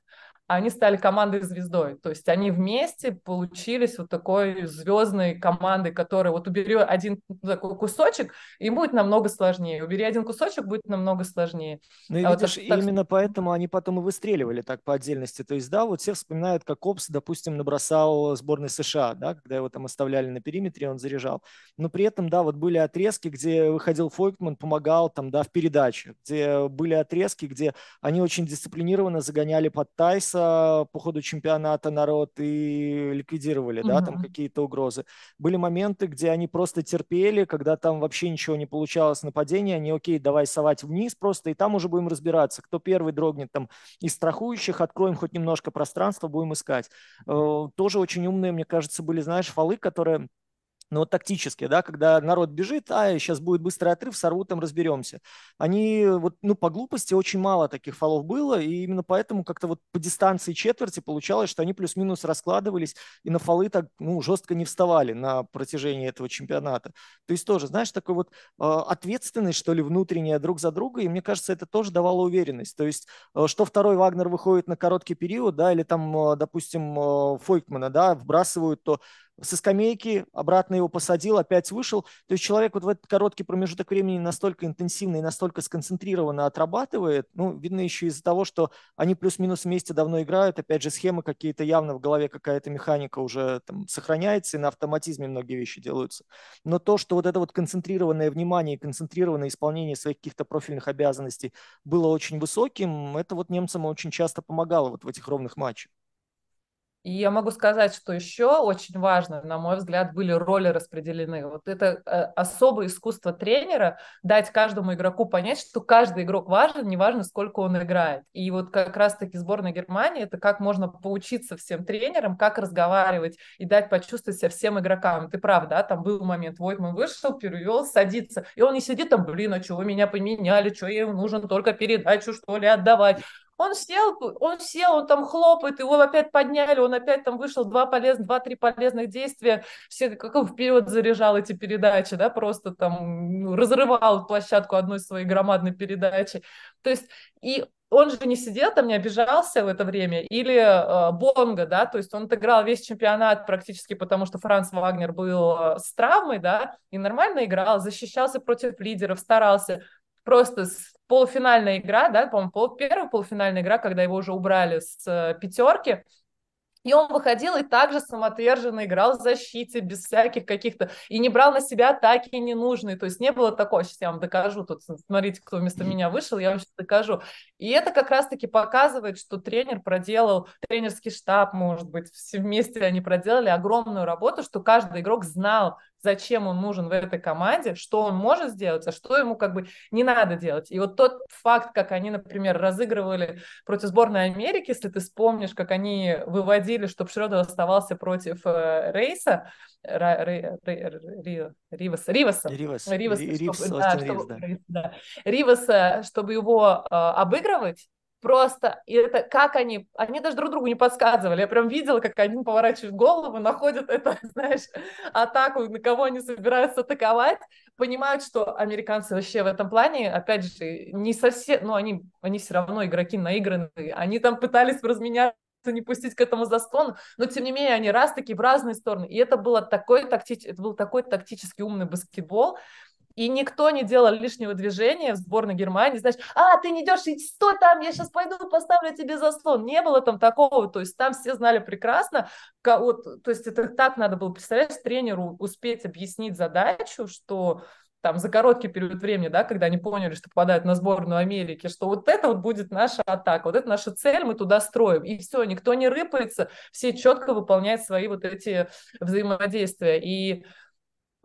они стали командой звездой. То есть они вместе получились вот такой звездной командой, которая вот убери один такой кусочек, и будет намного сложнее. Убери один кусочек, будет намного сложнее. Ну и а видишь, вот так, именно поэтому они потом и выстреливали так по отдельности. То есть, да, вот все вспоминают, как Опс, допустим, набросал сборной США, да, когда его там оставляли на периметре, он заряжал. Но при этом, да, вот были отрезки, где выходил Фойкман, помогал там, да, в передаче, где были отрезки, где они очень дисциплинированно загоняли под Тайса, по ходу чемпионата народ и ликвидировали, угу. да, там какие-то угрозы. Были моменты, где они просто терпели, когда там вообще ничего не получалось нападение, они, окей, давай совать вниз просто, и там уже будем разбираться, кто первый дрогнет там из страхующих, откроем хоть немножко пространства, будем искать. Э, тоже очень умные, мне кажется, были, знаешь, фолы, которые но вот тактически, да, когда народ бежит, а, сейчас будет быстрый отрыв, сорву, там разберемся. Они вот, ну, по глупости очень мало таких фолов было, и именно поэтому как-то вот по дистанции четверти получалось, что они плюс-минус раскладывались и на фолы так, ну, жестко не вставали на протяжении этого чемпионата. То есть тоже, знаешь, такой вот э, ответственность, что ли, внутренняя друг за друга, и мне кажется, это тоже давало уверенность. То есть, э, что второй Вагнер выходит на короткий период, да, или там, э, допустим, э, Фойкмана, да, вбрасывают, то со скамейки, обратно его посадил, опять вышел. То есть человек вот в этот короткий промежуток времени настолько интенсивно и настолько сконцентрированно отрабатывает, ну, видно еще из-за того, что они плюс-минус вместе давно играют, опять же, схемы какие-то явно в голове какая-то механика уже там сохраняется, и на автоматизме многие вещи делаются. Но то, что вот это вот концентрированное внимание и концентрированное исполнение своих каких-то профильных обязанностей было очень высоким, это вот немцам очень часто помогало вот в этих ровных матчах. И я могу сказать, что еще очень важно, на мой взгляд, были роли распределены. Вот это э, особое искусство тренера дать каждому игроку понять, что каждый игрок важен, неважно, сколько он играет. И вот как раз-таки сборная Германии, это как можно поучиться всем тренерам, как разговаривать и дать почувствовать себя всем игрокам. Ты прав, да, там был момент, Войтман вышел, перевел, садится, и он не сидит там, блин, а вы меня поменяли, что я им нужен только передачу, что ли, отдавать. Он сел, он сел, он там хлопает, его опять подняли, он опять там вышел, два полезных, два-три полезных действия, все как он вперед заряжал эти передачи, да, просто там ну, разрывал площадку одной своей громадной передачи. То есть и он же не сидел там, не обижался в это время, или э, Бонга, да, то есть он отыграл весь чемпионат практически, потому что Франц Вагнер был э, с травмой, да, и нормально играл, защищался против лидеров, старался, просто полуфинальная игра, да, по-моему, пол, первая полуфинальная игра, когда его уже убрали с э, пятерки, и он выходил и также самоотверженно играл в защите, без всяких каких-то... И не брал на себя атаки ненужные. То есть не было такого, сейчас я вам докажу, тут смотрите, кто вместо меня вышел, я вам сейчас докажу. И это как раз-таки показывает, что тренер проделал, тренерский штаб, может быть, все вместе они проделали огромную работу, что каждый игрок знал, зачем он нужен в этой команде, что он может сделать, а что ему как бы не надо делать. И вот тот факт, как они, например, разыгрывали против сборной Америки, если ты вспомнишь, как они выводили, чтобы Шредер оставался против э, Рейса, Риваса, Риваса, Ривас, Ривас, Ривас, чтобы, да, чтобы, да. Риваса, чтобы его э, обыгрывать, Просто и это как они, они даже друг другу не подсказывали. Я прям видела, как один поворачивает голову, находят это, [LAUGHS] знаешь, атаку, на кого они собираются атаковать, понимают, что американцы вообще в этом плане, опять же, не совсем, ну, они, они все равно игроки наигранные, они там пытались разменяться не пустить к этому заслону, но тем не менее они раз таки в разные стороны. И это было такой тактич... это был такой тактически умный баскетбол, и никто не делал лишнего движения в сборной Германии, знаешь, а, ты не идешь, стой там, я сейчас пойду поставлю тебе заслон. Не было там такого, то есть там все знали прекрасно, вот, то есть это так надо было, представлять тренеру успеть объяснить задачу, что там за короткий период времени, да, когда они поняли, что попадают на сборную Америки, что вот это вот будет наша атака, вот это наша цель, мы туда строим. И все, никто не рыпается, все четко выполняют свои вот эти взаимодействия. И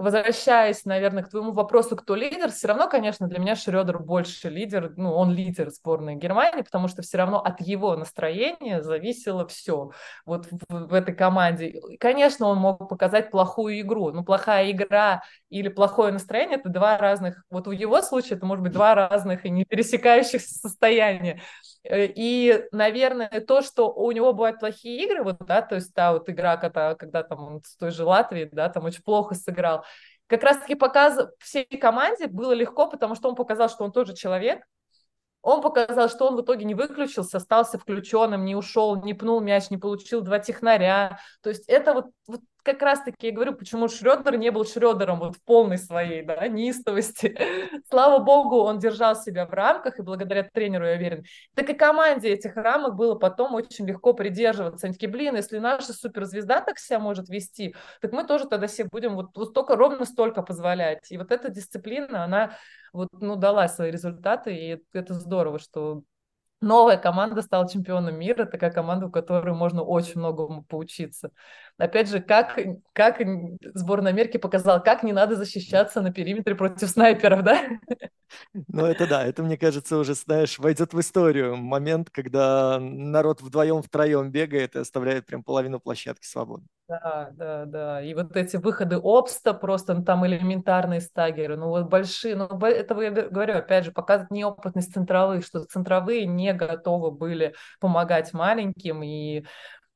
возвращаясь, наверное, к твоему вопросу, кто лидер, все равно, конечно, для меня Шредер больше лидер, ну, он лидер сборной Германии, потому что все равно от его настроения зависело все вот в, в этой команде. И, конечно, он мог показать плохую игру, но плохая игра или плохое настроение – это два разных, вот в его случае это может быть два разных и не пересекающихся состояния. Э, и, наверное, то, что у него бывают плохие игры, вот, да, то есть та вот игра, когда, когда там он с той же Латвии, да, там очень плохо сыграл, как раз-таки показ всей команде было легко, потому что он показал, что он тоже человек, он показал, что он в итоге не выключился, остался включенным, не ушел, не пнул мяч, не получил два технаря. То есть это вот, вот как раз-таки я говорю, почему Шредер не был Шредером вот в полной своей да, неистовости. [LAUGHS] Слава богу, он держал себя в рамках, и благодаря тренеру, я уверен. Так и команде этих рамок было потом очень легко придерживаться. Они такие, блин, если наша суперзвезда так себя может вести, так мы тоже тогда себе будем вот, вот только ровно столько позволять. И вот эта дисциплина, она вот, ну, дала свои результаты, и это здорово, что новая команда стала чемпионом мира, такая команда, у которой можно очень многому поучиться. Опять же, как, как сборная Америки показала, как не надо защищаться на периметре против снайперов, да? Ну, это да, это, мне кажется, уже, знаешь, войдет в историю. Момент, когда народ вдвоем-втроем бегает и оставляет прям половину площадки свободной. Да, да, да. И вот эти выходы обста просто, ну, там элементарные стагеры, ну, вот большие, ну, это я говорю, опять же, показывает неопытность центровых, что центровые не готовы были помогать маленьким, и,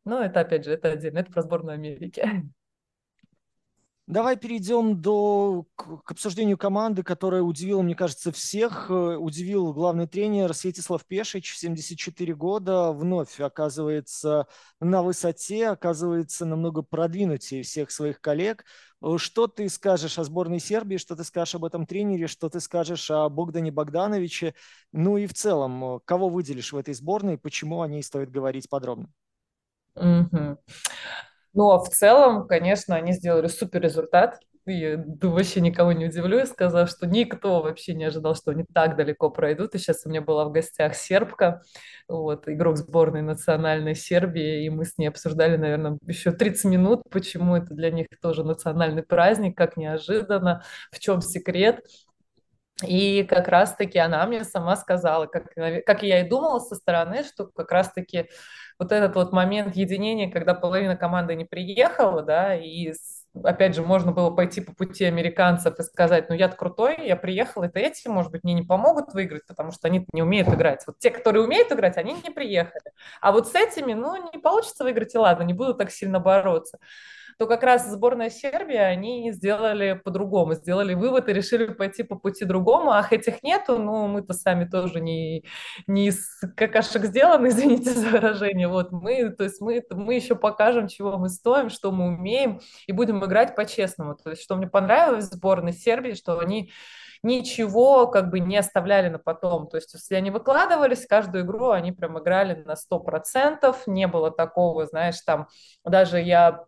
ну, это, опять же, это отдельно, это про сборную Америки. Давай перейдем до, к, обсуждению команды, которая удивила, мне кажется, всех. Э, удивил главный тренер Светислав Пешич, 74 года, вновь оказывается на высоте, оказывается намного продвинутее всех своих коллег. Э, что ты скажешь о сборной Сербии, что ты скажешь об этом тренере, что ты скажешь о Богдане Богдановиче, ну и в целом, э, кого выделишь в этой сборной, почему о ней стоит говорить подробно? Но ну, а в целом, конечно, они сделали супер результат. И вообще никого не удивлю, сказав, что никто вообще не ожидал, что они так далеко пройдут. И сейчас у меня была в гостях сербка, вот, игрок сборной национальной Сербии, и мы с ней обсуждали, наверное, еще 30 минут, почему это для них тоже национальный праздник, как неожиданно, в чем секрет. И как раз-таки она мне сама сказала, как, как я и думала со стороны, что как раз-таки вот этот вот момент единения, когда половина команды не приехала, да, и опять же, можно было пойти по пути американцев и сказать, ну, я крутой, я приехал, это эти, может быть, мне не помогут выиграть, потому что они не умеют играть. Вот те, которые умеют играть, они не приехали. А вот с этими, ну, не получится выиграть, и ладно, не буду так сильно бороться то как раз сборная Сербии, они сделали по-другому, сделали вывод и решили пойти по пути другому, ах, этих нету, ну, мы-то сами тоже не, не из какашек сделаны, [LAUGHS] извините за выражение, вот мы, то есть мы, мы еще покажем, чего мы стоим, что мы умеем, и будем играть по-честному, то есть что мне понравилось в сборной Сербии, что они ничего как бы не оставляли на потом. То есть, если они выкладывались, каждую игру они прям играли на 100%, не было такого, знаешь, там, даже я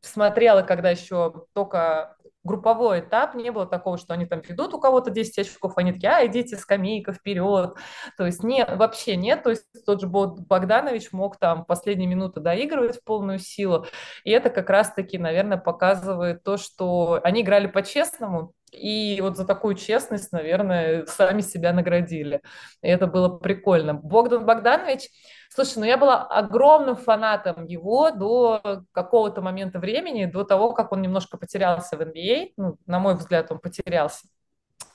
смотрела, когда еще только групповой этап, не было такого, что они там ведут у кого-то 10 очков, они такие, а, идите, скамейка вперед. То есть не, вообще нет, то есть тот же Богданович мог там последние минуты доигрывать в полную силу, и это как раз-таки, наверное, показывает то, что они играли по-честному, и вот за такую честность, наверное, сами себя наградили. И это было прикольно. Богдан Богданович, слушай, ну я была огромным фанатом его до какого-то момента времени, до того, как он немножко потерялся в NBA. Ну, на мой взгляд, он потерялся.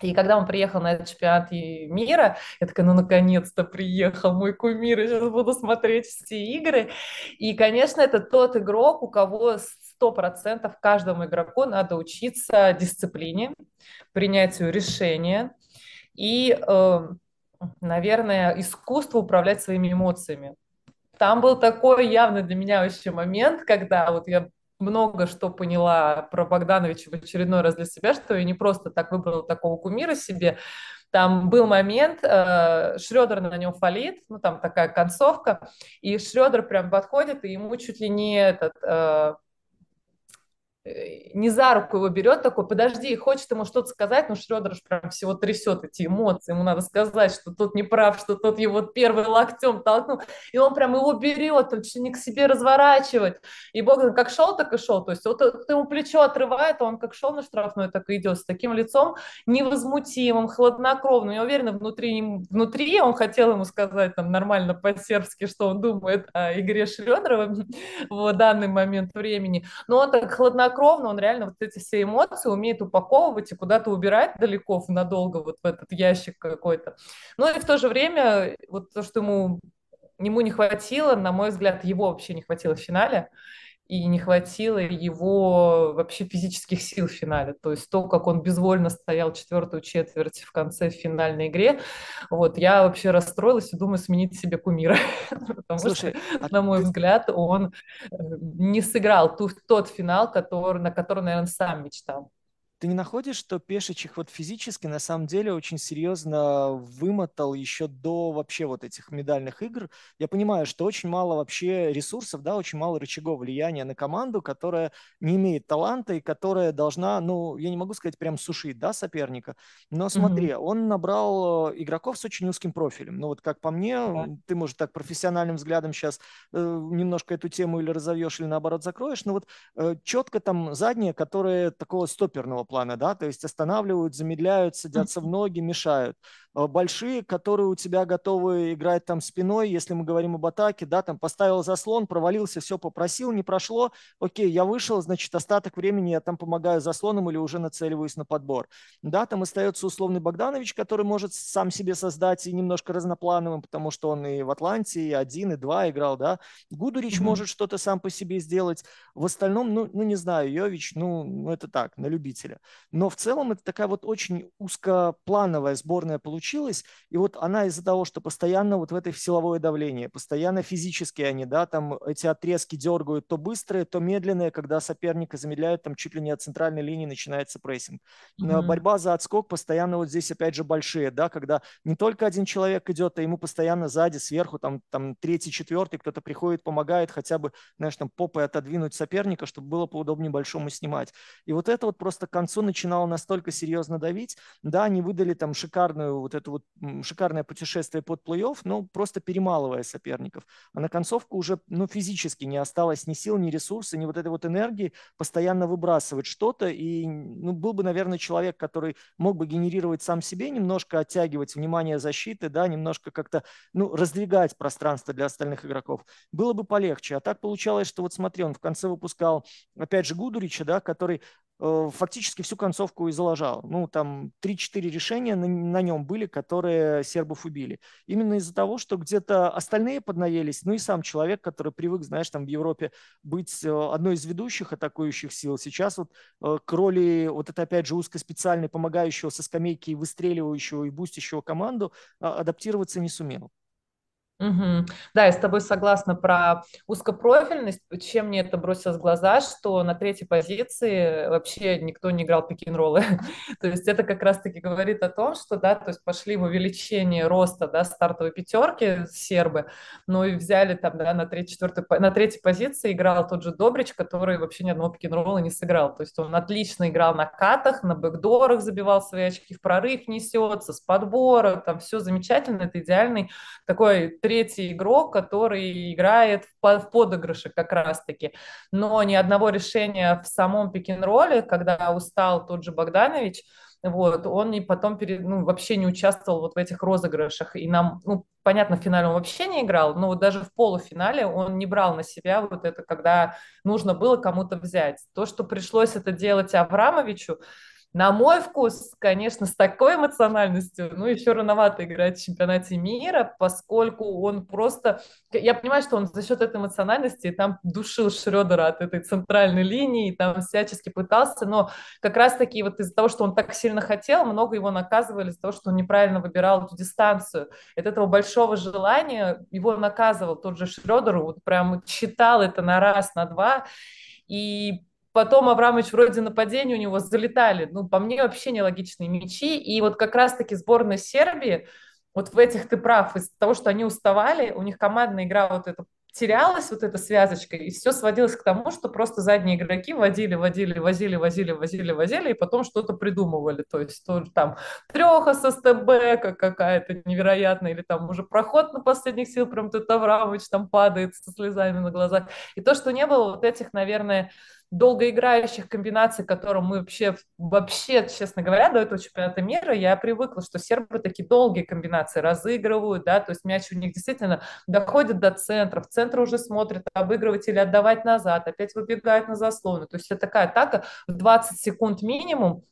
И когда он приехал на этот чемпионат мира, я такая, ну, наконец-то приехал мой кумир, я сейчас буду смотреть все игры. И, конечно, это тот игрок, у кого 100% каждому игроку надо учиться дисциплине, принятию решения и, эм, наверное, искусству управлять своими эмоциями. Там был такой явно для меня вообще момент, когда вот я много что поняла про Богдановича в очередной раз для себя, что я не просто так выбрала такого кумира себе. Там был момент, э, Шредер на нем фалит, ну там такая концовка, и Шредер прям подходит, и ему чуть ли не этот э, не за руку его берет, такой, подожди, хочет ему что-то сказать, но Шредер прям всего трясет эти эмоции, ему надо сказать, что тот не прав, что тот его первый локтем толкнул, и он прям его берет, он чуть не к себе разворачивает, и Богдан как шел, так и шел, то есть вот ему плечо отрывает, а он как шел на штрафной, так и идет, с таким лицом невозмутимым, хладнокровным, я уверена, внутри, внутри он хотел ему сказать там нормально по-сербски, что он думает о игре Шредера в данный момент времени, но он так хладнокровно хладнокровно, он реально вот эти все эмоции умеет упаковывать и куда-то убирать далеко, надолго вот в этот ящик какой-то. Ну и в то же время вот то, что ему, ему не хватило, на мой взгляд, его вообще не хватило в финале, и не хватило его вообще физических сил в финале. То есть то, как он безвольно стоял четвертую четверть в конце в финальной игре, вот я вообще расстроилась и думаю сменить себе кумира. [LAUGHS] Потому Слушай, что, а на мой ты... взгляд, он э, не сыграл ту, тот финал, который, на который, наверное, сам мечтал. Ты не находишь, что Пешичих вот физически на самом деле очень серьезно вымотал еще до вообще вот этих медальных игр? Я понимаю, что очень мало вообще ресурсов, да, очень мало рычагов влияния на команду, которая не имеет таланта и которая должна, ну, я не могу сказать прям сушить, да, соперника, но смотри, mm-hmm. он набрал э, игроков с очень узким профилем. Ну вот как по мне, yeah. ты, может, так профессиональным взглядом сейчас э, немножко эту тему или разовьешь, или наоборот закроешь, но вот э, четко там задние, которые такого стоперного плана, да, то есть останавливают, замедляют, садятся в ноги, мешают. Э, большие, которые у тебя готовы играть там спиной, если мы говорим об атаке, да, там поставил заслон, провалился, все попросил, не прошло, окей, я вышел, значит, остаток времени я там помогаю заслоном или уже нацеливаюсь на подбор. Да, там остается условный Богданович, который может сам себе создать и немножко разноплановым, потому что он и в Атланте, и один, и два играл, да. Гудурич mm-hmm. может что-то сам по себе сделать. В остальном, ну, ну не знаю, Йович, ну, ну, это так, на любителя. Но в целом это такая вот очень узкоплановая сборная получилась получилось. И вот она из-за того, что постоянно вот в этой силовое давление, постоянно физически они, да, там эти отрезки дергают то быстрые, то медленные, когда соперника замедляют, там чуть ли не от центральной линии начинается прессинг. Mm-hmm. Борьба за отскок постоянно вот здесь опять же большие, да, когда не только один человек идет, а ему постоянно сзади, сверху, там, там третий, четвертый, кто-то приходит, помогает хотя бы, знаешь, там попой отодвинуть соперника, чтобы было поудобнее большому снимать. И вот это вот просто к концу начинало настолько серьезно давить. Да, они выдали там шикарную вот это вот шикарное путешествие под плей-офф, ну, просто перемалывая соперников. А на концовку уже, ну, физически не осталось ни сил, ни ресурса, ни вот этой вот энергии постоянно выбрасывать что-то. И, ну, был бы, наверное, человек, который мог бы генерировать сам себе, немножко оттягивать внимание защиты, да, немножко как-то, ну, раздвигать пространство для остальных игроков. Было бы полегче. А так получалось, что вот смотри, он в конце выпускал, опять же, Гудурича, да, который фактически всю концовку и заложал. Ну, там 3-4 решения на, на нем были, которые сербов убили. Именно из-за того, что где-то остальные поднаелись, ну и сам человек, который привык, знаешь, там в Европе быть э, одной из ведущих атакующих сил, сейчас вот э, к роли вот это опять же узкоспециальной, помогающего со скамейки, выстреливающего и бустящего команду а, адаптироваться не сумел. Угу. Да, я с тобой согласна про узкопрофильность. Чем мне это бросилось в глаза, что на третьей позиции вообще никто не играл пик-н-роллы. [LAUGHS] то есть это как раз-таки говорит о том, что, да, то есть пошли в увеличение роста, да, стартовой пятерки сербы, но и взяли там, да, на третьей, четвертой, на третьей позиции играл тот же Добрич, который вообще ни одного пик-н-ролла не сыграл. То есть он отлично играл на катах, на бэкдорах забивал свои очки, в прорыв несется, с подбора, там все замечательно, это идеальный такой третий игрок, который играет в, подыгрыше как раз-таки. Но ни одного решения в самом пик-н-ролле, когда устал тот же Богданович, вот, он и потом перед, ну, вообще не участвовал вот в этих розыгрышах. И нам, ну, понятно, в финале он вообще не играл, но вот даже в полуфинале он не брал на себя вот это, когда нужно было кому-то взять. То, что пришлось это делать Аврамовичу, на мой вкус, конечно, с такой эмоциональностью, ну, еще рановато играть в чемпионате мира, поскольку он просто... Я понимаю, что он за счет этой эмоциональности там душил Шредера от этой центральной линии, там всячески пытался, но как раз-таки вот из-за того, что он так сильно хотел, много его наказывали из-за того, что он неправильно выбирал эту дистанцию. От этого большого желания его наказывал тот же Шредер, вот прям читал это на раз, на два, и Потом Аврамович вроде нападения у него залетали, ну, по мне вообще нелогичные мячи. И вот как раз-таки сборная Сербии, вот в этих ты прав, из-за того, что они уставали, у них командная игра вот эта терялась вот эта связочка, и все сводилось к тому, что просто задние игроки водили, водили, возили, возили, возили, возили, и потом что-то придумывали. То есть то, там треха с СТБ какая-то невероятная, или там уже проход на последних сил, прям тут Аврамович там падает со слезами на глазах. И то, что не было вот этих, наверное, долгоиграющих комбинаций, к которым мы вообще, вообще, честно говоря, до этого чемпионата мира я привыкла, что сербы такие долгие комбинации разыгрывают, да, то есть мяч у них действительно доходит до центра, в центр уже смотрят, обыгрывать или отдавать назад, опять выбегает на заслону, то есть это такая атака в 20 секунд минимум,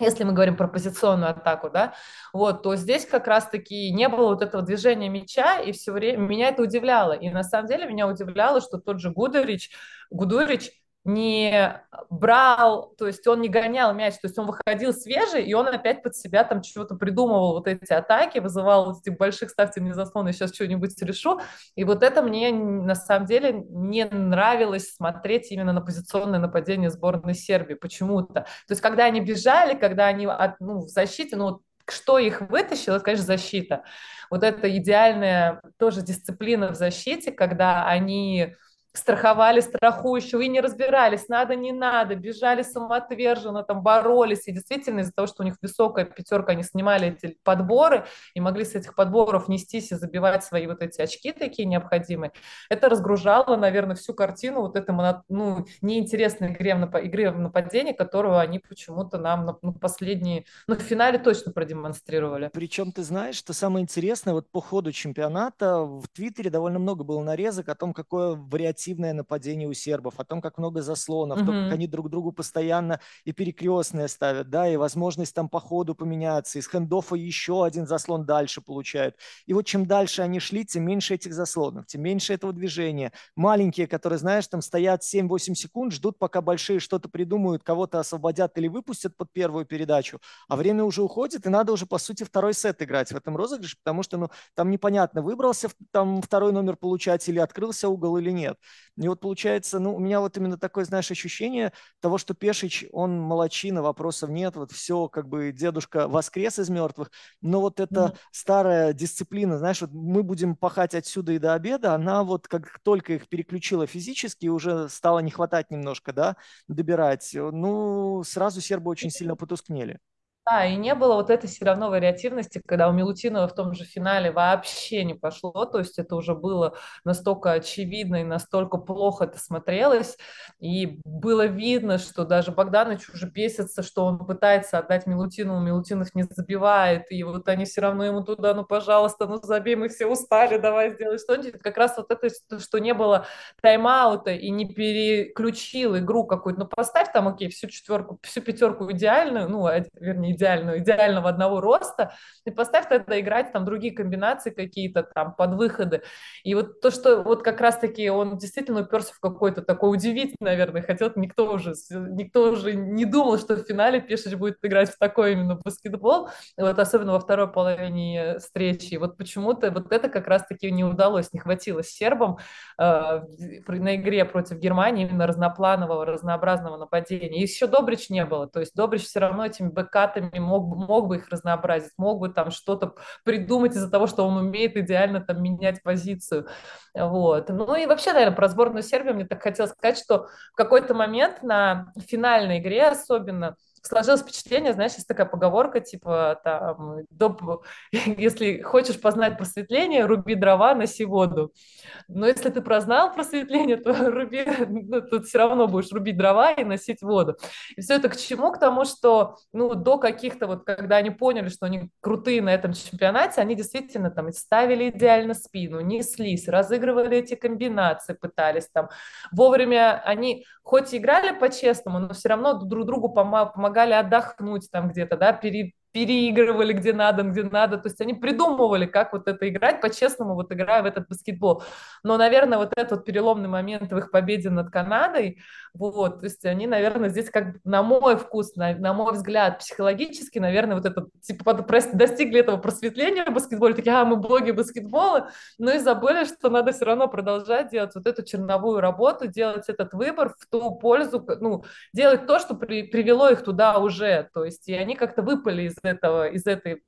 если мы говорим про позиционную атаку, да, вот, то здесь как раз-таки не было вот этого движения мяча, и все время меня это удивляло. И на самом деле меня удивляло, что тот же Гудерич, Гудурич не брал, то есть он не гонял мяч, то есть он выходил свежий, и он опять под себя там чего-то придумывал, вот эти атаки, вызывал вот этих больших, ставьте мне заслоны, сейчас что-нибудь решу. И вот это мне на самом деле не нравилось смотреть именно на позиционное нападение сборной Сербии почему-то. То есть когда они бежали, когда они ну, в защите, ну, что их вытащило, это, конечно, защита. Вот это идеальная тоже дисциплина в защите, когда они страховали страхующего и не разбирались, надо, не надо, бежали самоотверженно, там боролись. И действительно из-за того, что у них высокая пятерка, они снимали эти подборы и могли с этих подборов нестись и забивать свои вот эти очки такие необходимые. Это разгружало, наверное, всю картину вот этой ну, неинтересной игре в, игре в нападении, которую они почему-то нам на ну, последние, ну, в финале точно продемонстрировали. Причем ты знаешь, что самое интересное, вот по ходу чемпионата в Твиттере довольно много было нарезок о том, какое вариативное активное нападение у сербов, о том, как много заслонов, mm-hmm. то, как они друг другу постоянно и перекрестные ставят, да, и возможность там по ходу поменяться, из хендофа еще один заслон дальше получают. И вот чем дальше они шли, тем меньше этих заслонов, тем меньше этого движения. Маленькие, которые, знаешь, там стоят 7-8 секунд, ждут, пока большие что-то придумают, кого-то освободят или выпустят под первую передачу, а время уже уходит, и надо уже, по сути, второй сет играть в этом розыгрыше, потому что, ну, там непонятно, выбрался там второй номер получать или открылся угол или нет. И вот получается, ну, у меня вот именно такое, знаешь, ощущение того, что Пешич, он молочина, вопросов нет, вот все, как бы дедушка воскрес из мертвых, но вот эта mm-hmm. старая дисциплина, знаешь, вот мы будем пахать отсюда и до обеда, она вот как только их переключила физически, уже стало не хватать немножко, да, добирать, ну, сразу сербы очень сильно потускнели. Да, и не было вот этой все равно вариативности, когда у Милутинова в том же финале вообще не пошло, то есть это уже было настолько очевидно и настолько плохо это смотрелось, и было видно, что даже Богданович уже бесится, что он пытается отдать Милутинову, Милутинов не забивает, и вот они все равно ему туда, ну, пожалуйста, ну, забей, мы все устали, давай сделай что-нибудь. Как раз вот это, что не было тайм-аута и не переключил игру какую-то, ну, поставь там, окей, всю четверку, всю пятерку идеальную, ну, вернее, идеальную, идеального одного роста, и поставь тогда играть там другие комбинации какие-то там под выходы. И вот то, что вот как раз-таки он действительно уперся в какой-то такой удивительный, наверное, хотел, никто уже, никто уже не думал, что в финале Пешич будет играть в такой именно баскетбол, вот особенно во второй половине встречи. И вот почему-то вот это как раз-таки не удалось, не хватило сербам э, на игре против Германии именно разнопланового, разнообразного нападения. И еще Добрич не было, то есть Добрич все равно этими бэкатами ребятами, мог, мог бы их разнообразить, мог бы там что-то придумать из-за того, что он умеет идеально там менять позицию. Вот. Ну и вообще, наверное, про сборную Сербии мне так хотелось сказать, что в какой-то момент на финальной игре особенно сложилось впечатление, знаешь, есть такая поговорка, типа, там, доп... [LAUGHS] если хочешь познать просветление, руби дрова, носи воду. Но если ты прознал [LAUGHS] просветление, то [LAUGHS] руби, ну, тут все равно будешь рубить дрова и носить воду. И все это к чему? К тому, что, ну, до каких-то вот, когда они поняли, что они крутые на этом чемпионате, они действительно там ставили идеально спину, неслись, разыгрывали эти комбинации, пытались там. Вовремя они хоть и играли по-честному, но все равно друг другу помогали помогали отдохнуть там где-то, да, пере, переигрывали где надо, где надо. То есть они придумывали, как вот это играть, по-честному вот играя в этот баскетбол. Но, наверное, вот этот вот переломный момент в их победе над Канадой, вот, то есть они, наверное, здесь как на мой вкус, на, на мой взгляд, психологически, наверное, вот это, типа, достигли этого просветления в баскетболе, такие, а, мы боги баскетбола, но и забыли, что надо все равно продолжать делать вот эту черновую работу, делать этот выбор в ту пользу, ну, делать то, что при, привело их туда уже, то есть и они как-то выпали из этого, из этой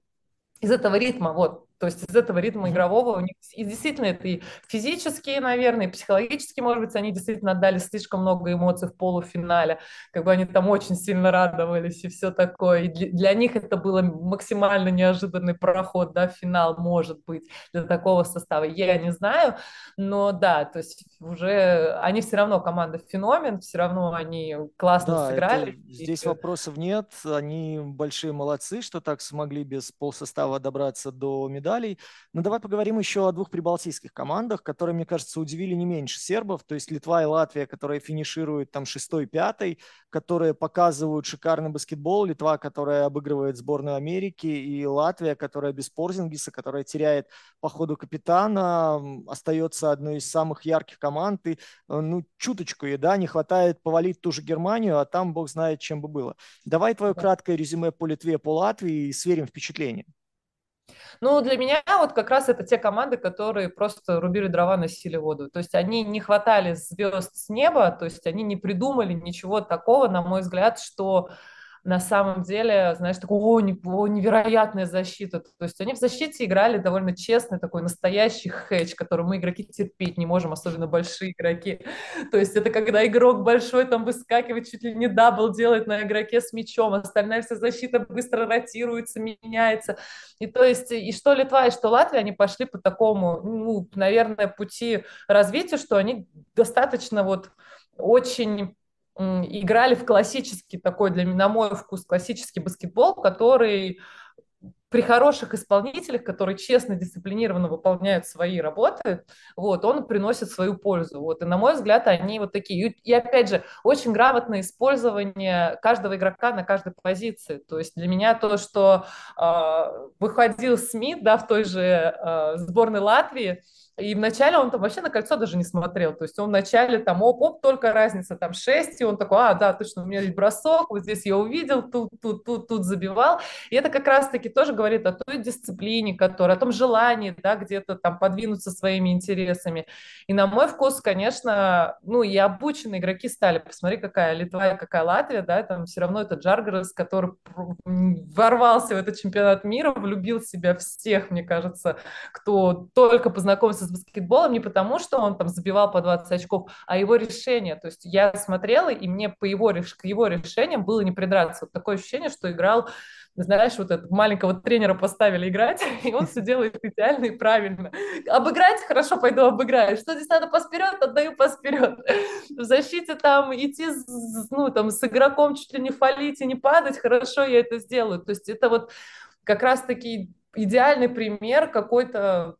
из этого ритма, вот, то есть из этого ритма игрового у них и действительно это и физические, наверное, и психологически, может быть, они действительно отдали слишком много эмоций в полуфинале, как бы они там очень сильно радовались и все такое. И для, для них это было максимально неожиданный проход, да, финал, может быть, для такого состава. Я не знаю, но да, то есть уже они все равно команда феномен, все равно они классно да, сыграли. Это, здесь и... вопросов нет, они большие молодцы, что так смогли без полсостава добраться до медали медалей. Но давай поговорим еще о двух прибалтийских командах, которые, мне кажется, удивили не меньше сербов. То есть Литва и Латвия, которые финишируют там шестой, пятый, которые показывают шикарный баскетбол. Литва, которая обыгрывает сборную Америки, и Латвия, которая без Порзингиса, которая теряет по ходу капитана, остается одной из самых ярких команд. И, э, ну, чуточку ей, да, не хватает повалить ту же Германию, а там бог знает, чем бы было. Давай твое краткое резюме по Литве, по Латвии и сверим впечатления. Ну, для меня вот как раз это те команды, которые просто рубили дрова, носили воду. То есть они не хватали звезд с неба, то есть они не придумали ничего такого, на мой взгляд, что на самом деле, знаешь, такой, о, невероятная защита. То есть они в защите играли довольно честный, такой настоящий хедж, который мы, игроки, терпеть не можем, особенно большие игроки. [LAUGHS] То есть это когда игрок большой там выскакивает, чуть ли не дабл делает на игроке с мячом, остальная вся защита быстро ротируется, меняется. И то есть и что Литва, и что Латвия, они пошли по такому, ну, наверное, пути развития, что они достаточно вот очень играли в классический такой, для меня, на мой вкус, классический баскетбол, который при хороших исполнителях, которые честно, дисциплинированно выполняют свои работы, вот, он приносит свою пользу. Вот, и на мой взгляд, они вот такие. И, опять же, очень грамотное использование каждого игрока на каждой позиции. То есть для меня то, что э, выходил Смит, да, в той же э, сборной Латвии, и вначале он там вообще на кольцо даже не смотрел. То есть он вначале там, оп-оп, только разница там 6, и он такой, а, да, точно, у меня есть бросок, вот здесь я увидел, тут, тут, тут, тут забивал. И это как раз-таки тоже говорит о той дисциплине, которая, о том желании, да, где-то там подвинуться своими интересами. И на мой вкус, конечно, ну и обученные игроки стали. Посмотри, какая Литва и какая Латвия, да, там все равно это Джаргарес, который ворвался в этот чемпионат мира, влюбил в себя всех, мне кажется, кто только познакомился с баскетболом не потому, что он там забивал по 20 очков, а его решение. То есть я смотрела, и мне по его, к его решениям было не придраться. Вот такое ощущение, что играл знаешь, вот этого маленького тренера поставили играть, [LAUGHS] и он все делает идеально и правильно. Обыграть? Хорошо, пойду обыграю. Что здесь надо пас вперед? Отдаю пас вперед. В защите там идти, ну, там, с игроком чуть ли не фалить и не падать, хорошо, я это сделаю. То есть это вот как раз-таки идеальный пример какой-то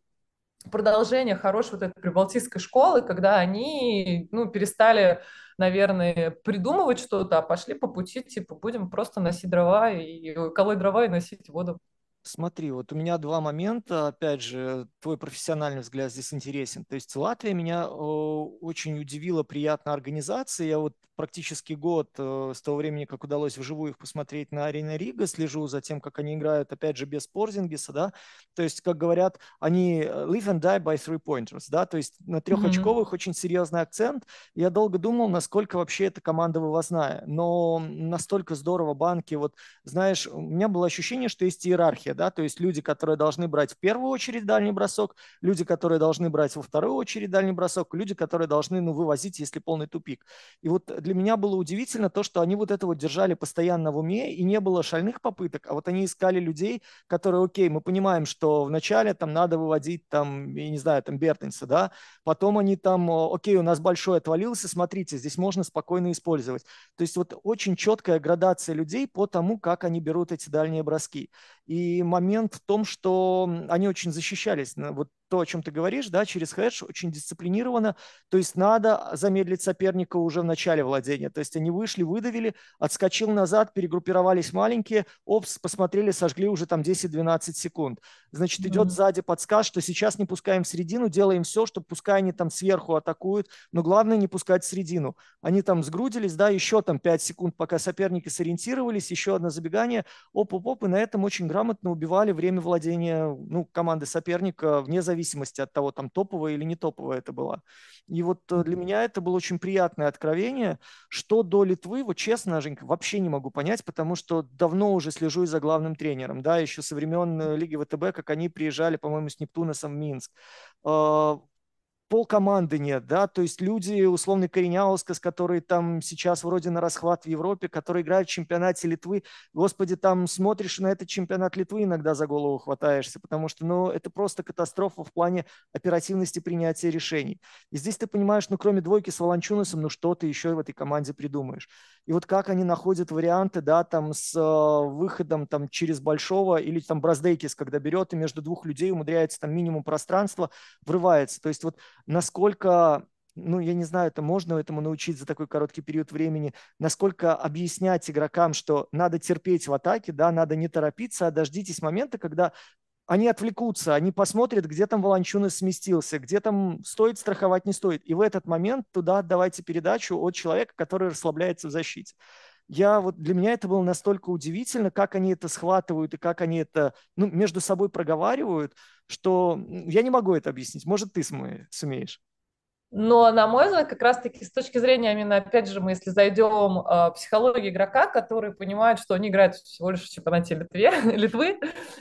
продолжение хорошей вот этой прибалтийской школы, когда они, ну, перестали, наверное, придумывать что-то, а пошли по пути, типа, будем просто носить дрова и колоть дрова и носить воду. Смотри, вот у меня два момента. Опять же, твой профессиональный взгляд здесь интересен. То есть Латвия меня очень удивила приятная организация. Я вот практически год э, с того времени, как удалось вживую их посмотреть на арене Рига, слежу за тем, как они играют, опять же, без Порзингиса, да, то есть, как говорят, они э, live and die by three pointers, да, то есть на трехочковых mm-hmm. очень серьезный акцент. Я долго думал, насколько вообще эта команда вывозная, но настолько здорово банки, вот, знаешь, у меня было ощущение, что есть иерархия, да, то есть люди, которые должны брать в первую очередь дальний бросок, люди, которые должны брать во вторую очередь дальний бросок, люди, которые должны, ну, вывозить, если полный тупик. И вот для меня было удивительно то, что они вот это вот держали постоянно в уме, и не было шальных попыток, а вот они искали людей, которые, окей, мы понимаем, что вначале там надо выводить там, я не знаю, там Бертенса, да, потом они там, окей, у нас большой отвалился, смотрите, здесь можно спокойно использовать. То есть вот очень четкая градация людей по тому, как они берут эти дальние броски. И момент в том, что они очень защищались. Вот то, о чем ты говоришь, да, через хедж очень дисциплинированно. То есть надо замедлить соперника уже в начале владения. То есть они вышли, выдавили, отскочил назад, перегруппировались маленькие, опс, посмотрели, сожгли уже там 10-12 секунд. Значит, mm-hmm. идет сзади подсказ, что сейчас не пускаем в середину, делаем все, чтобы пускай они там сверху атакуют, но главное не пускать в середину. Они там сгрудились, да, еще там 5 секунд, пока соперники сориентировались, еще одно забегание, оп-оп-оп, и на этом очень грамотно убивали время владения ну, команды соперника вне зависимости от того, там топовая или не топовая это была. И вот э, для меня это было очень приятное откровение. Что до Литвы, вот честно, Женька, вообще не могу понять, потому что давно уже слежу за главным тренером, да, еще со времен э, Лиги ВТБ, как они приезжали, по-моему, с Нептуносом в Минск. Пол команды нет, да, то есть люди, условный Кореняускас, который там сейчас вроде на расхват в Европе, который играет в чемпионате Литвы, господи, там смотришь на этот чемпионат Литвы, иногда за голову хватаешься, потому что, ну, это просто катастрофа в плане оперативности принятия решений. И здесь ты понимаешь, ну, кроме двойки с Волончунасом, ну, что ты еще в этой команде придумаешь? И вот как они находят варианты, да, там с э, выходом там через большого или там Браздейкис, когда берет и между двух людей умудряется там минимум пространства, врывается. То есть вот насколько ну, я не знаю, это можно этому научить за такой короткий период времени, насколько объяснять игрокам, что надо терпеть в атаке, да, надо не торопиться, а дождитесь момента, когда они отвлекутся, они посмотрят, где там Волончунас сместился, где там стоит страховать, не стоит. И в этот момент туда отдавайте передачу от человека, который расслабляется в защите. Я вот для меня это было настолько удивительно, как они это схватывают и как они это ну, между собой проговаривают, что я не могу это объяснить. Может, ты сумеешь? Но, на мой взгляд, как раз-таки с точки зрения, именно, опять же, мы если зайдем э, психологии игрока, которые понимают, что они играют всего лишь в чемпионате Литве, [LAUGHS] Литвы,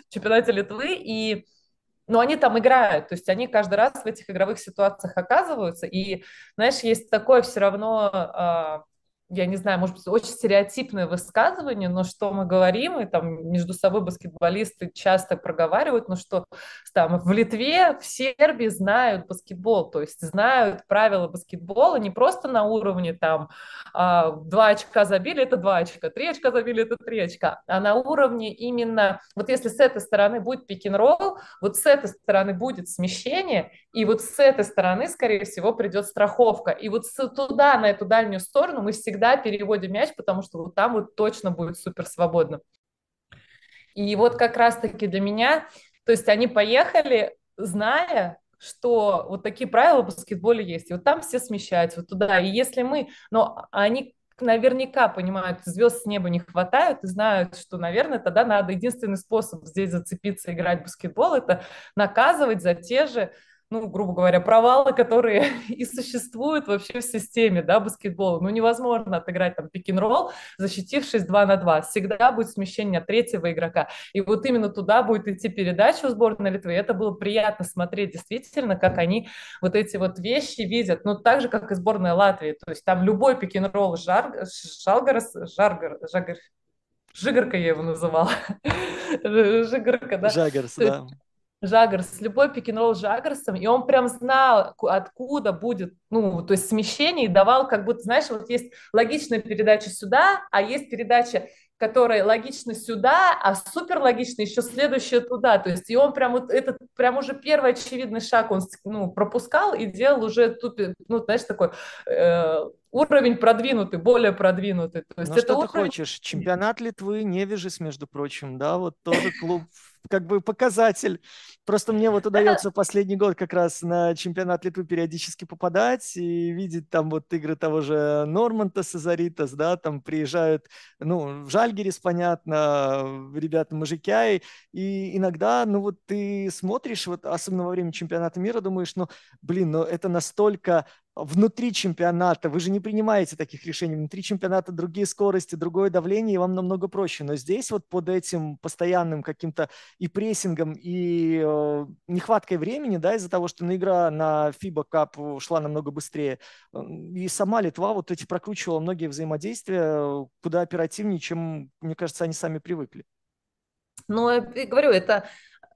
в чемпионате Литвы, и но они там играют, то есть они каждый раз в этих игровых ситуациях оказываются, и, знаешь, есть такое все равно а, я не знаю, может быть, очень стереотипное высказывание, но что мы говорим, и там между собой баскетболисты часто проговаривают, ну что там в Литве, в Сербии знают баскетбол, то есть знают правила баскетбола не просто на уровне там а, два очка забили, это два очка, три очка забили, это три очка, а на уровне именно, вот если с этой стороны будет пик-н-ролл, вот с этой стороны будет смещение, и вот с этой стороны, скорее всего, придет страховка, и вот туда, на эту дальнюю сторону мы всегда всегда переводим мяч, потому что вот там вот точно будет супер свободно. И вот как раз-таки для меня, то есть они поехали, зная, что вот такие правила в баскетболе есть. И вот там все смещаются вот туда. И если мы, но они наверняка понимают, звезд с неба не хватает и знают, что, наверное, тогда надо единственный способ здесь зацепиться, играть в баскетбол, это наказывать за те же ну, грубо говоря, провалы, которые [LAUGHS] и существуют вообще в системе, да, баскетбола. Ну, невозможно отыграть там пик-н-ролл, защитившись 2 на 2. Всегда будет смещение третьего игрока. И вот именно туда будет идти передача у сборной Литвы. И это было приятно смотреть действительно, как они вот эти вот вещи видят. Ну, так же, как и сборная Латвии. То есть там любой пик-н-ролл Жар... Жалгарас, Жаргар, Жагар, Жигарка я его называла. [LAUGHS] Жигарка, да. Жагарс, да. Жагарс, любой пик-н-ролл с Жагарсом, и он прям знал, откуда будет, ну, то есть смещение, и давал, как будто, знаешь, вот есть логичная передача сюда, а есть передача которая логично сюда, а супер логично еще следующая туда. То есть и он прям вот этот прям уже первый очевидный шаг он ну, пропускал и делал уже тупи, ну знаешь такой э, уровень продвинутый, более продвинутый. То есть ну, это что уровень... ты хочешь? Чемпионат Литвы, Невежис, между прочим, да, вот тоже клуб как бы показатель. Просто мне вот удается последний год как раз на чемпионат Литвы периодически попадать и видеть там вот игры того же Норманта Сазаритас, да, там приезжают, ну, в Жальгерис, понятно, ребята Мужикяи, и иногда, ну, вот ты смотришь, вот особенно во время чемпионата мира, думаешь, ну, блин, ну, это настолько внутри чемпионата, вы же не принимаете таких решений, внутри чемпионата другие скорости, другое давление, и вам намного проще. Но здесь вот под этим постоянным каким-то и прессингом, и э, нехваткой времени, да, из-за того, что на игра на FIBA Cup шла намного быстрее, э, и сама Литва вот эти прокручивала многие взаимодействия куда оперативнее, чем, мне кажется, они сами привыкли. Ну, я говорю, это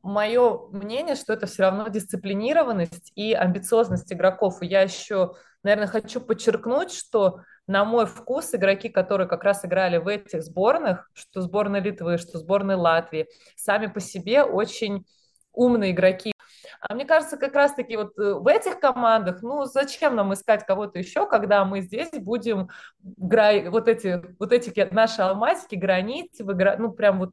мое мнение, что это все равно дисциплинированность и амбициозность игроков. И я еще, наверное, хочу подчеркнуть, что на мой вкус игроки, которые как раз играли в этих сборных, что сборной Литвы, что сборной Латвии, сами по себе очень умные игроки. А мне кажется, как раз-таки вот э, в этих командах, ну, зачем нам искать кого-то еще, когда мы здесь будем вот эти, вот эти наши алмазики гранить, ну, прям вот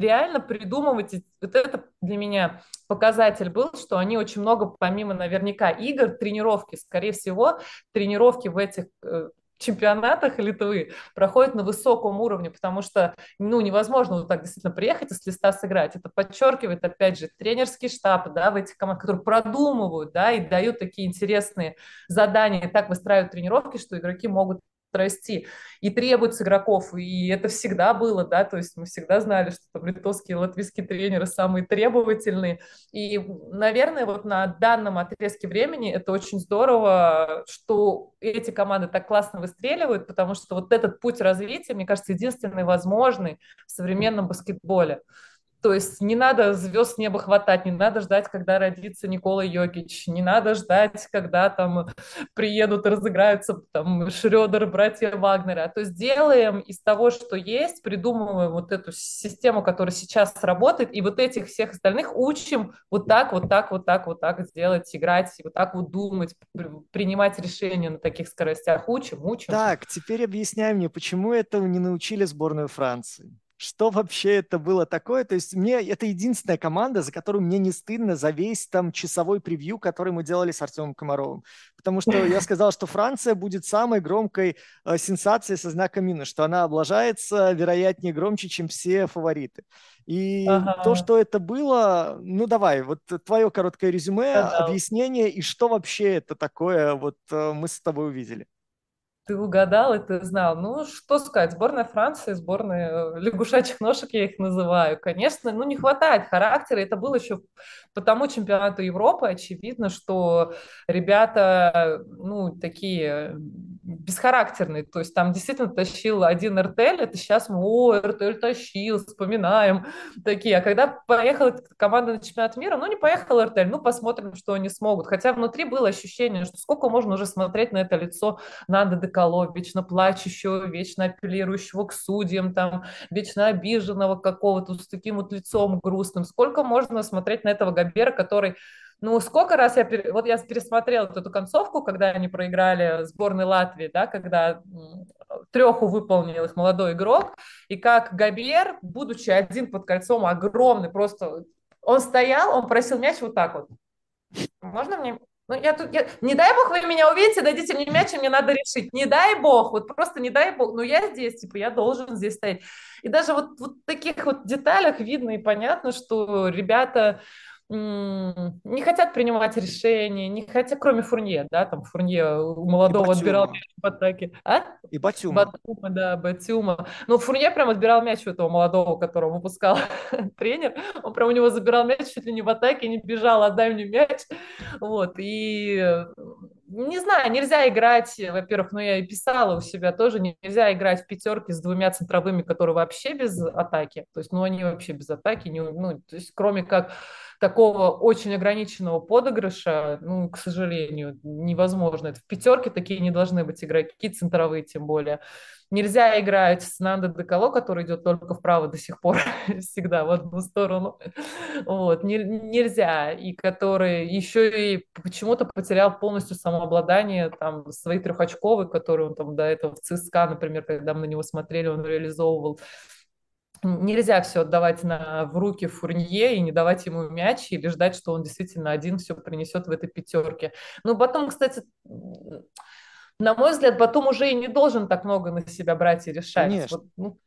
реально придумывать, вот это для меня показатель был, что они очень много, помимо наверняка игр, тренировки, скорее всего, тренировки в этих э, чемпионатах Литвы проходят на высоком уровне, потому что ну, невозможно вот так действительно приехать и с листа сыграть. Это подчеркивает, опять же, тренерский штаб да, в этих командах, которые продумывают да, и дают такие интересные задания, и так выстраивают тренировки, что игроки могут расти. И требует с игроков, и это всегда было, да, то есть мы всегда знали, что там литовские и латвийские тренеры самые требовательные. И, наверное, вот на данном отрезке времени это очень здорово, что эти команды так классно выстреливают, потому что вот этот путь развития, мне кажется, единственный возможный в современном баскетболе. То есть не надо звезд с неба хватать, не надо ждать, когда родится Никола Йокич, не надо ждать, когда там приедут и разыграются там Шредер, братья Вагнера. То есть делаем из того, что есть, придумываем вот эту систему, которая сейчас работает, и вот этих всех остальных учим вот так, вот так, вот так, вот так сделать, играть, вот так вот думать, принимать решения на таких скоростях. Учим, учим. Так, теперь объясняй мне, почему этого не научили сборную Франции? Что вообще это было такое. То есть мне это единственная команда, за которую мне не стыдно за весь там часовой превью, который мы делали с Артемом Комаровым. Потому что я [LAUGHS] сказал, что Франция будет самой громкой э, сенсацией со знаком минус, что она облажается, вероятнее, громче, чем все фавориты. И ага. то, что это было, ну давай, вот твое короткое резюме, да, объяснение, и что вообще это такое вот э, мы с тобой увидели. Ты угадал и ты знал. Ну, что сказать, сборная Франции, сборная э, лягушачьих ножек я их называю. Конечно, ну, не хватает характера. Это было еще по тому чемпионату Европы. Очевидно, что ребята, ну, такие бесхарактерные. То есть там действительно тащил один РТЛ, это сейчас мы, о, РТЛ тащил, вспоминаем такие. А когда поехала команда на чемпионат мира, ну, не поехал РТЛ, ну, посмотрим, что они смогут. Хотя внутри было ощущение, что сколько можно уже смотреть на это лицо Нанда Деколо, вечно плачущего, вечно апеллирующего к судьям, там, вечно обиженного какого-то, с таким вот лицом грустным. Сколько можно смотреть на этого Габера, который ну, сколько раз я... Вот я пересмотрела эту концовку, когда они проиграли сборной Латвии, да, когда треху выполнил их молодой игрок, и как Габер, будучи один под кольцом, огромный, просто... Он стоял, он просил мяч вот так вот. Можно мне ну, я тут, я, не дай бог вы меня увидите, дадите мне мяч, и мне надо решить. Не дай бог, вот просто не дай бог. Но я здесь, типа, я должен здесь стоять. И даже вот, вот в таких вот деталях видно и понятно, что ребята, не хотят принимать решения, не хотят, кроме Фурнье, да, там Фурнье у молодого отбирал мяч в атаке. А? И Батюма. Батюма, да, Батюма. Ну, Фурнье прям отбирал мяч у этого молодого, которого выпускал [LAUGHS] тренер. Он прям у него забирал мяч чуть ли не в атаке, не бежал, отдай мне мяч. Вот, и не знаю, нельзя играть, во-первых, ну я и писала у себя тоже, нельзя играть в пятерке с двумя центровыми, которые вообще без атаки, то есть, ну они вообще без атаки, не, ну, то есть, кроме как такого очень ограниченного подыгрыша, ну, к сожалению, невозможно. В пятерке такие не должны быть игроки, центровые тем более. Нельзя играть с Нандо Деколо, который идет только вправо до сих пор, [LAUGHS] всегда в одну сторону. Вот, не, нельзя. И который еще и почему-то потерял полностью самообладание, там, свои трехочковые, которые он там до этого в ЦСКА, например, когда мы на него смотрели, он реализовывал нельзя все отдавать на, в руки Фурнье и не давать ему мяч или ждать, что он действительно один все принесет в этой пятерке. Ну, потом, кстати, на мой взгляд, потом уже и не должен так много на себя брать и решать. Конечно. Вот, ну,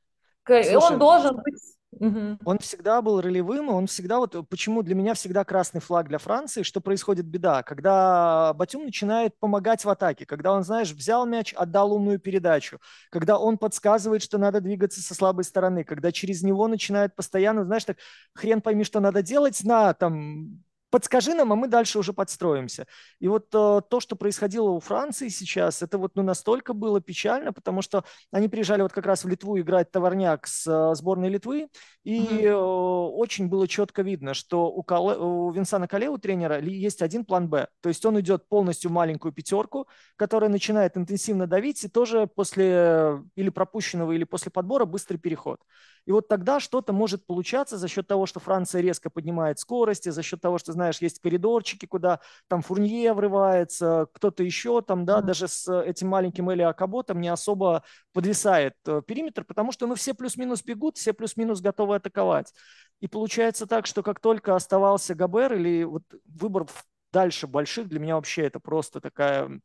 Слушай, он должен быть Он всегда был ролевым, он всегда вот почему для меня всегда красный флаг для Франции, что происходит беда, когда Батюм начинает помогать в атаке, когда он, знаешь, взял мяч, отдал умную передачу, когда он подсказывает, что надо двигаться со слабой стороны, когда через него начинает постоянно, знаешь, так хрен пойми, что надо делать на там подскажи нам, а мы дальше уже подстроимся. И вот э, то, что происходило у Франции сейчас, это вот ну, настолько было печально, потому что они приезжали вот как раз в Литву играть товарняк с э, сборной Литвы, и mm-hmm. э, очень было четко видно, что у, Кале, у Винсана Кале, у тренера, есть один план «Б». То есть он идет полностью маленькую пятерку, которая начинает интенсивно давить, и тоже после или пропущенного, или после подбора быстрый переход. И вот тогда что-то может получаться за счет того, что Франция резко поднимает скорости, за счет того, что, знаешь, есть коридорчики, куда там Фурнье врывается, кто-то еще там, да, даже с этим маленьким Эли Акаботом не особо подвисает э, периметр, потому что, ну, все плюс-минус бегут, все плюс-минус готовы атаковать. И получается так, что как только оставался Габер или вот выбор дальше больших, для меня вообще это просто такая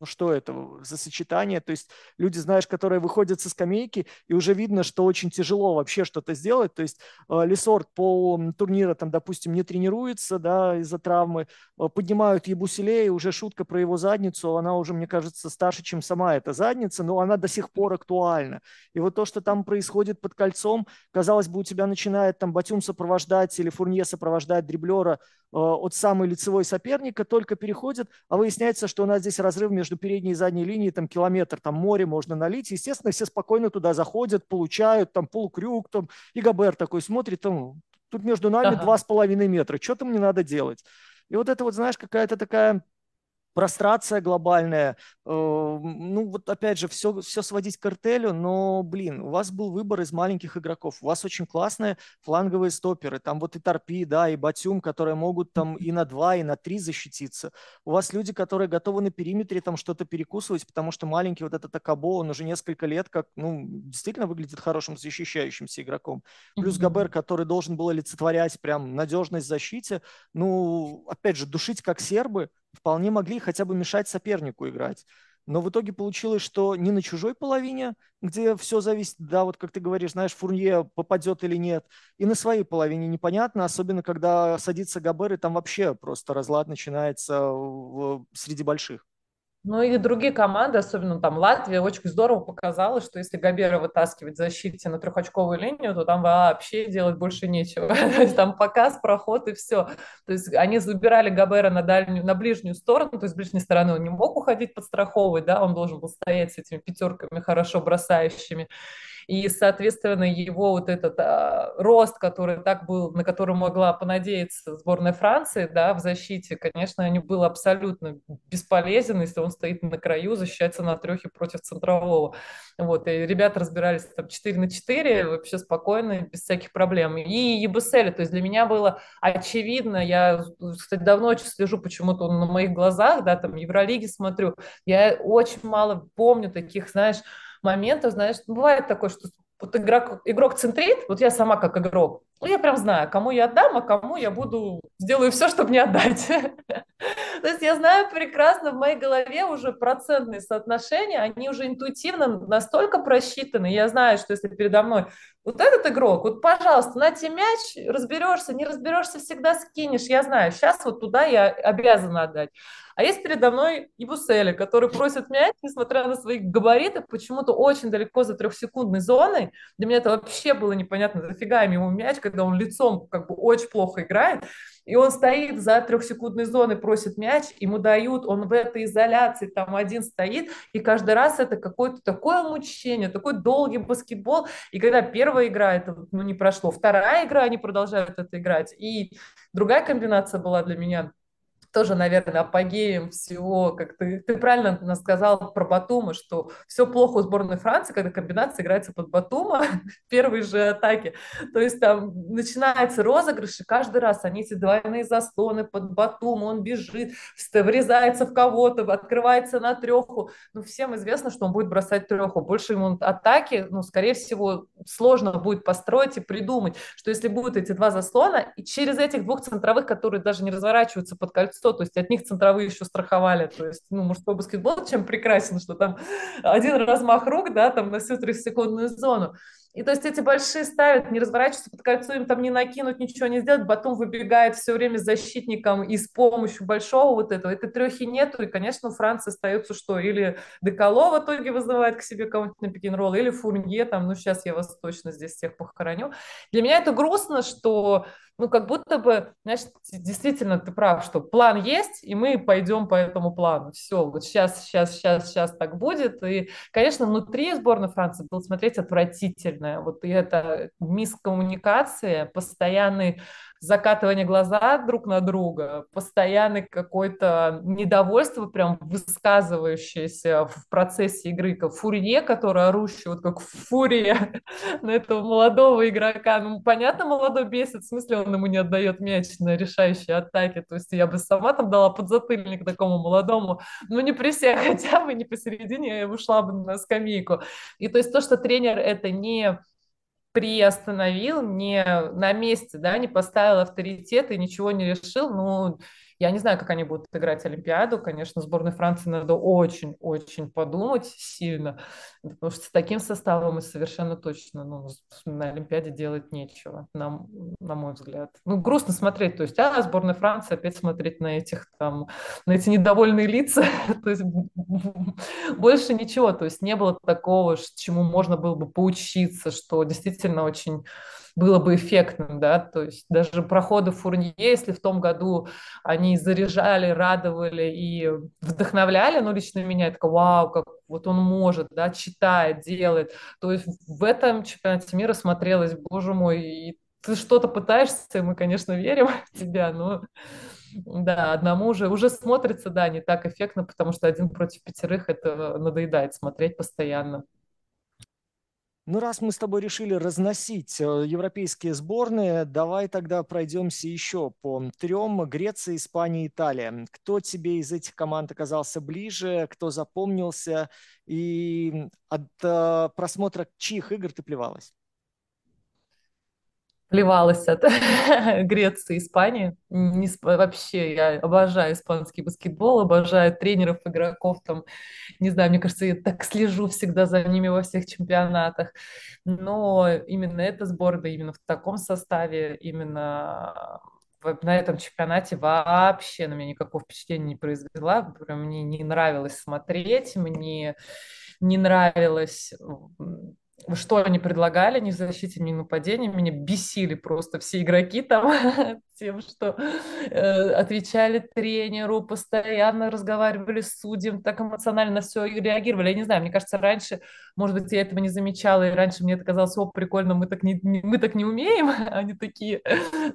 ну что это за сочетание? То есть люди, знаешь, которые выходят со скамейки, и уже видно, что очень тяжело вообще что-то сделать. То есть э, Лесорт по турнира, там, допустим, не тренируется, да, из-за травмы, э, поднимают Ебуселе, и уже шутка про его задницу, она уже, мне кажется, старше, чем сама эта задница, но она до сих пор актуальна. И вот то, что там происходит под кольцом, казалось бы, у тебя начинает там Батюм сопровождать или Фурнье сопровождать дриблера Э, от самой лицевой соперника, только переходит, а выясняется, что у нас здесь разрыв между передней и задней линией, там километр, там море можно налить. Естественно, все спокойно туда заходят, получают, там полукрюк, там, и Габер такой смотрит, там, тут между нами два с половиной метра, что-то мне надо делать. И вот это вот, знаешь, какая-то такая прострация глобальная. Э, ну, вот опять же, все, все сводить к картелю, но, блин, у вас был выбор из маленьких игроков. У вас очень классные фланговые стоперы. Там вот и Торпи, да, и Батюм, которые могут там и на два, и на три защититься. У вас люди, которые готовы на периметре там что-то перекусывать, потому что маленький вот этот Акабо, он уже несколько лет как, ну, действительно выглядит хорошим защищающимся игроком. Плюс Габер, который должен был олицетворять прям надежность в защите. Ну, опять же, душить как сербы – вполне могли хотя бы мешать сопернику играть. Но в итоге получилось, что не на чужой половине, где все зависит, да, вот как ты говоришь, знаешь, Фурнье попадет или нет, и на своей половине непонятно, особенно когда садится Габер, и там вообще просто разлад начинается среди больших. Ну и другие команды, особенно там Латвия, очень здорово показала, что если Габера вытаскивать в защите на трехочковую линию, то там вообще делать больше нечего. [LAUGHS] Там показ, проход и все. То есть они забирали Габера на дальнюю, на ближнюю сторону, то есть с ближней стороны он не мог уходить подстраховывать, да, он должен был стоять с этими пятерками хорошо бросающими и, соответственно, его вот этот а, рост, который так был, на который могла понадеяться сборная Франции, да, в защите, конечно, не был абсолютно бесполезен, если он стоит на краю, защищается на трехе против центрового. Вот, и ребята разбирались там 4 на 4, вообще спокойно, без всяких проблем. И Ебусель, то есть для меня было очевидно, я, кстати, давно очень слежу почему-то на моих глазах, да, там, Евролиги смотрю, я очень мало помню таких, знаешь, моментов, знаешь, бывает такое, что вот игрок, игрок центрит, вот я сама как игрок, ну, я прям знаю, кому я отдам, а кому я буду, сделаю все, чтобы не отдать. [LAUGHS] То есть я знаю прекрасно, в моей голове уже процентные соотношения, они уже интуитивно настолько просчитаны. Я знаю, что если передо мной вот этот игрок, вот, пожалуйста, на тебе мяч, разберешься, не разберешься, всегда скинешь. Я знаю, сейчас вот туда я обязана отдать. А есть передо мной Ибусели, который просит мяч, несмотря на свои габариты, почему-то очень далеко за трехсекундной зоной. Для меня это вообще было непонятно, зафига ему мяч, когда он лицом как бы очень плохо играет. И он стоит за трехсекундной зоной, просит мяч, ему дают, он в этой изоляции, там один стоит, и каждый раз это какое-то такое мучение, такой долгий баскетбол. И когда первая игра, это ну, не прошло, вторая игра, они продолжают это играть. И другая комбинация была для меня тоже, наверное, апогеем всего, как ты, ты правильно сказал про Батума, что все плохо у сборной Франции, когда комбинация играется под Батума [LAUGHS] в первой же атаке. То есть там начинается розыгрыш, и каждый раз они эти двойные заслоны под Батума, он бежит, врезается в кого-то, открывается на треху. Ну, всем известно, что он будет бросать треху. Больше ему атаки, ну, скорее всего, сложно будет построить и придумать, что если будут эти два заслона, и через этих двух центровых, которые даже не разворачиваются под кольцо, 100, то есть от них центровые еще страховали, то есть, ну, мужской баскетбол чем прекрасен, что там один размах рук, да, там на всю трехсекундную зону. И то есть эти большие ставят, не разворачиваются под кольцо, им там не накинуть, ничего не сделать, потом выбегает все время с защитником и с помощью большого вот этого. Этой трехи нету, и, конечно, у Франции остается что? Или Деколо в итоге вызывает к себе кого-нибудь на пикин-ролл, или Фурнье, там, ну, сейчас я вас точно здесь всех похороню. Для меня это грустно, что ну, как будто бы, знаешь, действительно ты прав, что план есть, и мы пойдем по этому плану. Все, вот сейчас, сейчас, сейчас, сейчас так будет. И, конечно, внутри сборной Франции было смотреть отвратительно. Вот и это мискоммуникация, постоянный закатывание глаза друг на друга, постоянный какое-то недовольство, прям высказывающееся в процессе игры, как фурье, который орущий, вот как фурия [LAUGHS] на этого молодого игрока. Ну, понятно, молодой бесит, в смысле он ему не отдает мяч на решающие атаки, то есть я бы сама там дала подзатыльник такому молодому, ну не при всех хотя бы, не посередине, я ушла бы на скамейку. И то есть то, что тренер это не приостановил, не на месте, да, не поставил авторитет и ничего не решил, ну, Я не знаю, как они будут играть Олимпиаду. Конечно, сборной Франции надо очень-очень подумать сильно, потому что с таким составом и совершенно точно ну, на Олимпиаде делать нечего, на, на мой взгляд. Ну, грустно смотреть, то есть, а сборная Франции опять смотреть на этих там, на эти недовольные лица, [LAUGHS] то есть больше ничего, то есть не было такого, чему можно было бы поучиться, что действительно очень было бы эффектным, да, то есть даже проходы Фурнье, если в том году они заряжали, радовали и вдохновляли, ну, лично меня, это вау, как вот он может, да, читает, делает, то есть в этом чемпионате мира смотрелось, боже мой, и ты что-то пытаешься, мы, конечно, верим [LAUGHS] в тебя, но да, одному уже, уже смотрится, да, не так эффектно, потому что один против пятерых это надоедает смотреть постоянно. Ну, раз мы с тобой решили разносить э, европейские сборные, давай тогда пройдемся еще по трем. Греция, Испания, Италия. Кто тебе из этих команд оказался ближе, кто запомнился? И от э, просмотра чьих игр ты плевалась? Плевалась от [LAUGHS] Греции, Испании. Не, вообще, я обожаю испанский баскетбол, обожаю тренеров, игроков, там, не знаю, мне кажется, я так слежу всегда за ними во всех чемпионатах. Но именно эта сборная, именно в таком составе, именно на этом чемпионате вообще на меня никакого впечатления не произвела. Мне не нравилось смотреть, мне не нравилось что они предлагали, ни в защите, ни в нападении. Меня бесили просто все игроки там [LAUGHS] тем, что э, отвечали тренеру, постоянно разговаривали с судьем, так эмоционально на все реагировали. Я не знаю, мне кажется, раньше, может быть, я этого не замечала, и раньше мне это казалось, о, прикольно, мы так не, мы так не умеем. [LAUGHS] Они такие,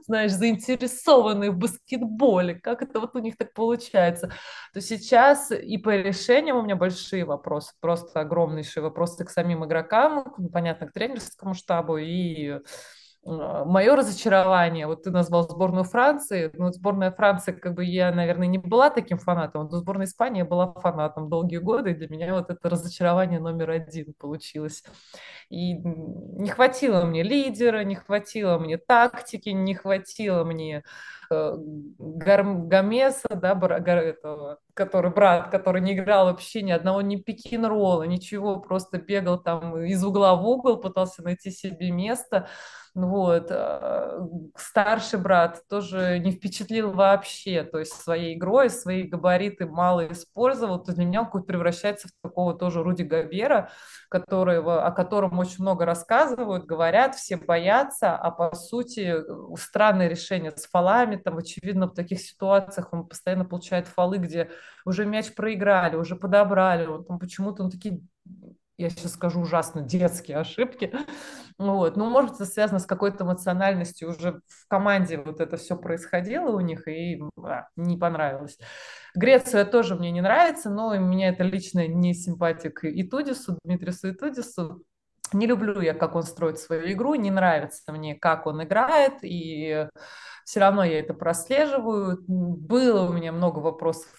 знаешь, заинтересованные в баскетболе. Как это вот у них так получается? То сейчас и по решениям у меня большие вопросы, просто огромнейшие вопросы к самим игрокам, ну, понятно, к тренерскому штабу и а, мое разочарование, вот ты назвал сборную Франции, ну, сборная Франции, как бы я, наверное, не была таким фанатом, но сборная Испании была фанатом долгие годы, и для меня вот это разочарование номер один получилось. И не хватило мне лидера, не хватило мне тактики, не хватило мне э, Гомеса, да, этого, который брат, который не играл вообще ни одного ни пикин-ролла, ничего, просто бегал там из угла в угол, пытался найти себе место. Вот. Э, старший брат тоже не впечатлил вообще, то есть своей игрой, свои габариты мало использовал, то для меня он превращается в такого тоже Руди Габера, которого, о котором очень много рассказывают, говорят, все боятся, а по сути странное решение с фолами, там, очевидно, в таких ситуациях он постоянно получает фолы, где уже мяч проиграли, уже подобрали, он там почему-то он такие я сейчас скажу ужасно, детские ошибки. Вот. Ну, может, это связано с какой-то эмоциональностью. Уже в команде вот это все происходило у них, и а, не понравилось. Греция тоже мне не нравится, но у меня это лично не симпатия к Итудису, Дмитрису Итудису. Не люблю я, как он строит свою игру, не нравится мне, как он играет, и все равно я это прослеживаю. Было у меня много вопросов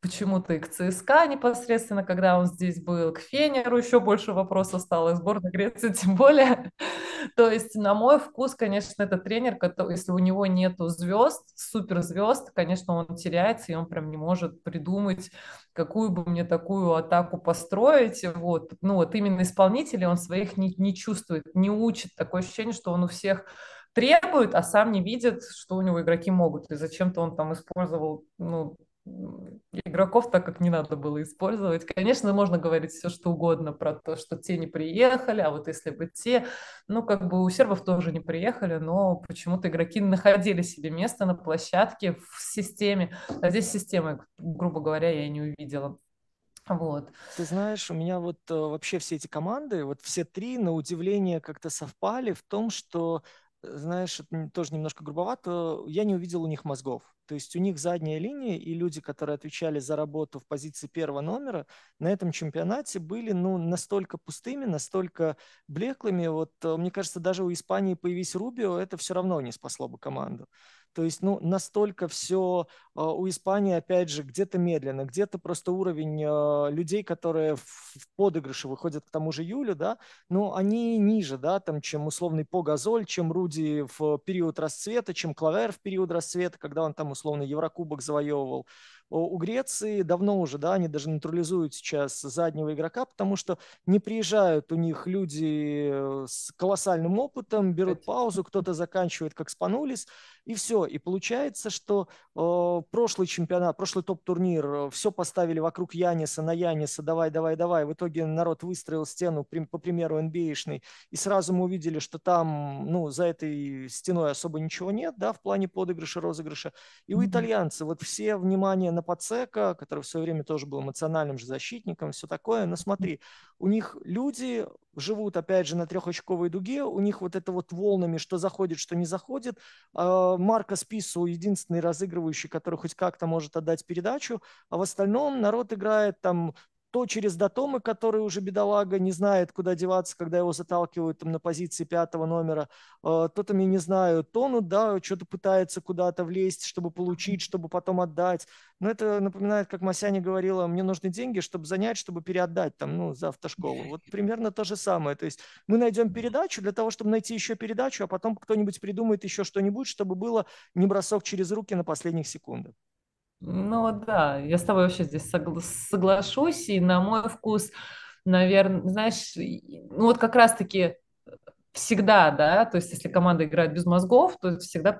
почему-то и к ЦСКА непосредственно, когда он здесь был, к Фенеру еще больше вопросов стало, и сборной Греции тем более. [LAUGHS] То есть, на мой вкус, конечно, это тренер, если у него нету звезд, суперзвезд, конечно, он теряется, и он прям не может придумать, какую бы мне такую атаку построить. Вот. Ну вот именно исполнители он своих не, не чувствует, не учит. Такое ощущение, что он у всех требует, а сам не видит, что у него игроки могут. И зачем-то он там использовал ну, игроков так, как не надо было использовать. Конечно, можно говорить все, что угодно про то, что те не приехали, а вот если бы те, ну, как бы у сербов тоже не приехали, но почему-то игроки находили себе место на площадке в системе, а здесь системы, грубо говоря, я не увидела. Вот. Ты знаешь, у меня вот э, вообще все эти команды, вот все три, на удивление, как-то совпали в том, что знаешь, это тоже немножко грубовато, я не увидел у них мозгов. То есть у них задняя линия и люди, которые отвечали за работу в позиции первого номера, на этом чемпионате были ну, настолько пустыми, настолько блеклыми. Вот э, мне кажется, даже у Испании появись Рубио, это все равно не спасло бы команду. То есть, ну, настолько все э, у Испании, опять же, где-то медленно, где-то просто уровень э, людей, которые в подыгрыше выходят к тому же Юлю, да, ну, они ниже, да, там, чем условный Погазоль, чем Руди в период расцвета, чем Клавер в период расцвета, когда он там условно Еврокубок завоевывал у Греции давно уже, да, они даже натурализуют сейчас заднего игрока, потому что не приезжают у них люди э, с колоссальным опытом, берут паузу, кто-то заканчивает как Спанулис, и все. И получается, что э, прошлый чемпионат, прошлый топ-турнир, э, все поставили вокруг Яниса, на Яниса, давай, давай, давай. В итоге народ выстроил стену, по примеру NBA-шной, и сразу мы увидели, что там, ну, за этой стеной особо ничего нет, да, в плане подыгрыша, розыгрыша. И у итальянцев вот все внимание на Пацека, который в свое время тоже был эмоциональным же защитником, все такое. Но смотри, у них люди живут, опять же, на трехочковой дуге, у них вот это вот волнами, что заходит, что не заходит. А, Марко Спису единственный разыгрывающий, который хоть как-то может отдать передачу, а в остальном народ играет там то через Датомы, который уже бедолага не знает, куда деваться, когда его заталкивают там на позиции пятого номера, то там, я не знаю, тонут, да, что-то пытается куда-то влезть, чтобы получить, чтобы потом отдать. Но это напоминает, как Масяня говорила, мне нужны деньги, чтобы занять, чтобы переотдать там, ну, за автошколу. Вот примерно то же самое. То есть мы найдем передачу для того, чтобы найти еще передачу, а потом кто-нибудь придумает еще что-нибудь, чтобы было не бросок через руки на последних секундах. Ну да, я с тобой вообще здесь согла- соглашусь, и на мой вкус, наверное, знаешь, ну вот как раз-таки всегда, да, то есть если команда играет без мозгов, то всегда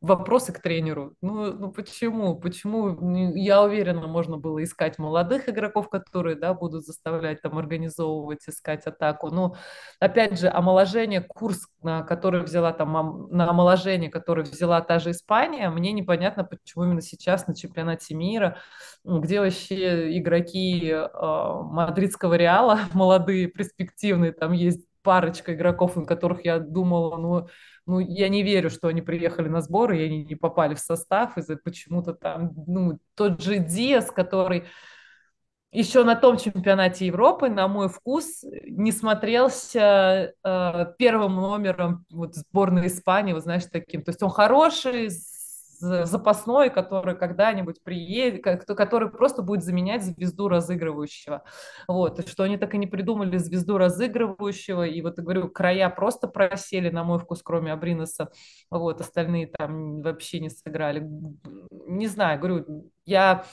вопросы к тренеру. Ну, ну почему? Почему? Я уверена, можно было искать молодых игроков, которые, да, будут заставлять там организовывать, искать атаку. Но, опять же, омоложение, курс, на который взяла там, на омоложение, который взяла та же Испания, мне непонятно, почему именно сейчас на чемпионате мира, где вообще игроки э, мадридского Реала, [LAUGHS] молодые, перспективные, там есть парочка игроков, на которых я думала, ну, ну, я не верю, что они приехали на сборы, и они не попали в состав из-за почему-то там, ну, тот же Диас, который еще на том чемпионате Европы, на мой вкус, не смотрелся э, первым номером вот, сборной Испании, вы знаешь, таким. То есть он хороший, запасной, который когда-нибудь приедет, который просто будет заменять звезду разыгрывающего. Вот, и что они так и не придумали звезду разыгрывающего, и вот, я говорю, края просто просели, на мой вкус, кроме Абриноса, вот, остальные там вообще не сыграли. Не знаю, говорю, я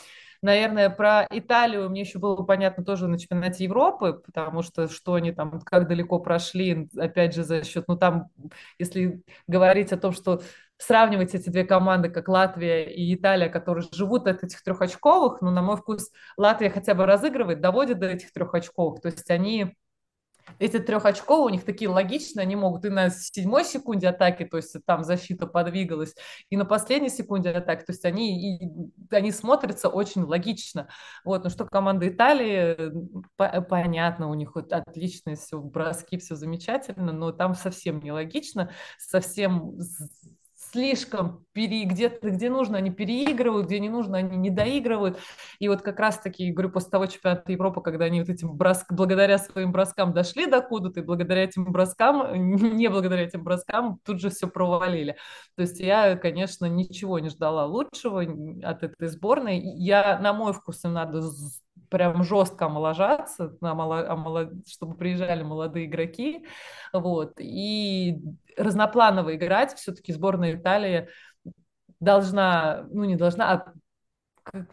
Наверное, про Италию мне еще было понятно тоже на чемпионате Европы, потому что что они там, как далеко прошли, опять же, за счет, ну там, если говорить о том, что сравнивать эти две команды, как Латвия и Италия, которые живут от этих трехочковых, ну, на мой вкус, Латвия хотя бы разыгрывает, доводит до этих трехочковых, то есть они эти трехочковые у них такие логичные, они могут и на седьмой секунде атаки, то есть там защита подвигалась, и на последней секунде атаки, то есть они, и, они смотрятся очень логично. Вот, ну что команда Италии, по, понятно, у них вот отличные все броски, все замечательно, но там совсем не логично, совсем слишком пере... где-то, где нужно, они переигрывают, где не нужно, они не доигрывают. И вот как раз-таки, говорю, после того чемпионата Европы, когда они вот этим броск... благодаря своим броскам дошли до куда-то, и благодаря этим броскам, [LAUGHS] не благодаря этим броскам, тут же все провалили. То есть я, конечно, ничего не ждала лучшего от этой сборной. Я, на мой вкус, им надо прям жестко омоложаться, чтобы приезжали молодые игроки, вот, и разнопланово играть, все-таки сборная Италии должна, ну не должна, а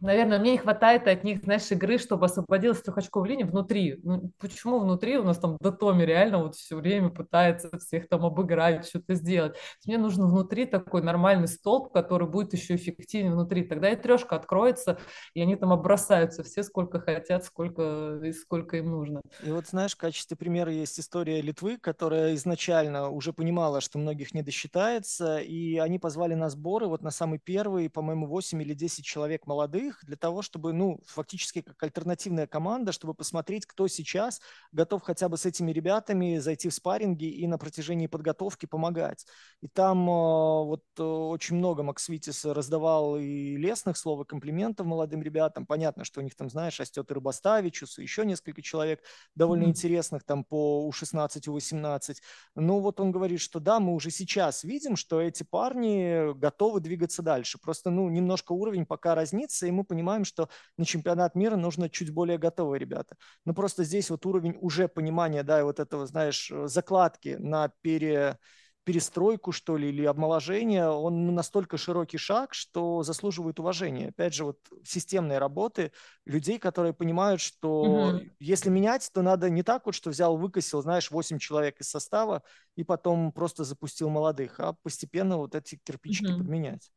Наверное, мне не хватает от них, знаешь, игры, чтобы освободилась трехочковая линия внутри. Ну, почему внутри у нас там Датоми реально вот все время пытается всех там обыграть, что-то сделать. Мне нужен внутри такой нормальный столб, который будет еще эффективнее внутри. Тогда и трешка откроется, и они там обросаются все сколько хотят, сколько, и сколько им нужно. И вот знаешь, в качестве примера есть история Литвы, которая изначально уже понимала, что многих не досчитается, и они позвали на сборы, вот на самый первый, по-моему, 8 или 10 человек молодых, молодых для того, чтобы, ну, фактически как альтернативная команда, чтобы посмотреть, кто сейчас готов хотя бы с этими ребятами зайти в спарринги и на протяжении подготовки помогать. И там э, вот э, очень много Макс Витис раздавал и лестных слов, и комплиментов молодым ребятам. Понятно, что у них там, знаешь, растет и Рыбоставичус, и еще несколько человек довольно mm-hmm. интересных там по У-16, У-18. Ну вот он говорит, что да, мы уже сейчас видим, что эти парни готовы двигаться дальше. Просто, ну, немножко уровень пока разнится, и мы понимаем, что на чемпионат мира нужно чуть более готовые ребята. Но просто здесь вот уровень уже понимания, да, и вот этого, знаешь, закладки на пере перестройку, что ли, или обмоложение, он настолько широкий шаг, что заслуживает уважения. Опять же, вот системной работы людей, которые понимают, что угу. если менять, то надо не так вот, что взял, выкосил, знаешь, 8 человек из состава и потом просто запустил молодых, а постепенно вот эти кирпичики угу. подменять.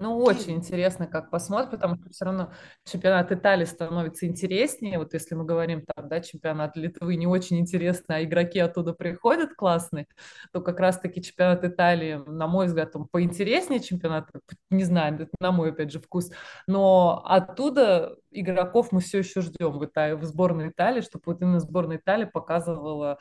Ну, очень интересно, как посмотрим, потому что все равно чемпионат Италии становится интереснее. Вот если мы говорим там, да, чемпионат Литвы не очень интересно, а игроки оттуда приходят классные, то как раз-таки чемпионат Италии, на мой взгляд, он поинтереснее чемпионат, не знаю, это на мой, опять же, вкус, но оттуда игроков мы все еще ждем в, Италии, в сборной Италии, чтобы вот именно сборная Италии показывала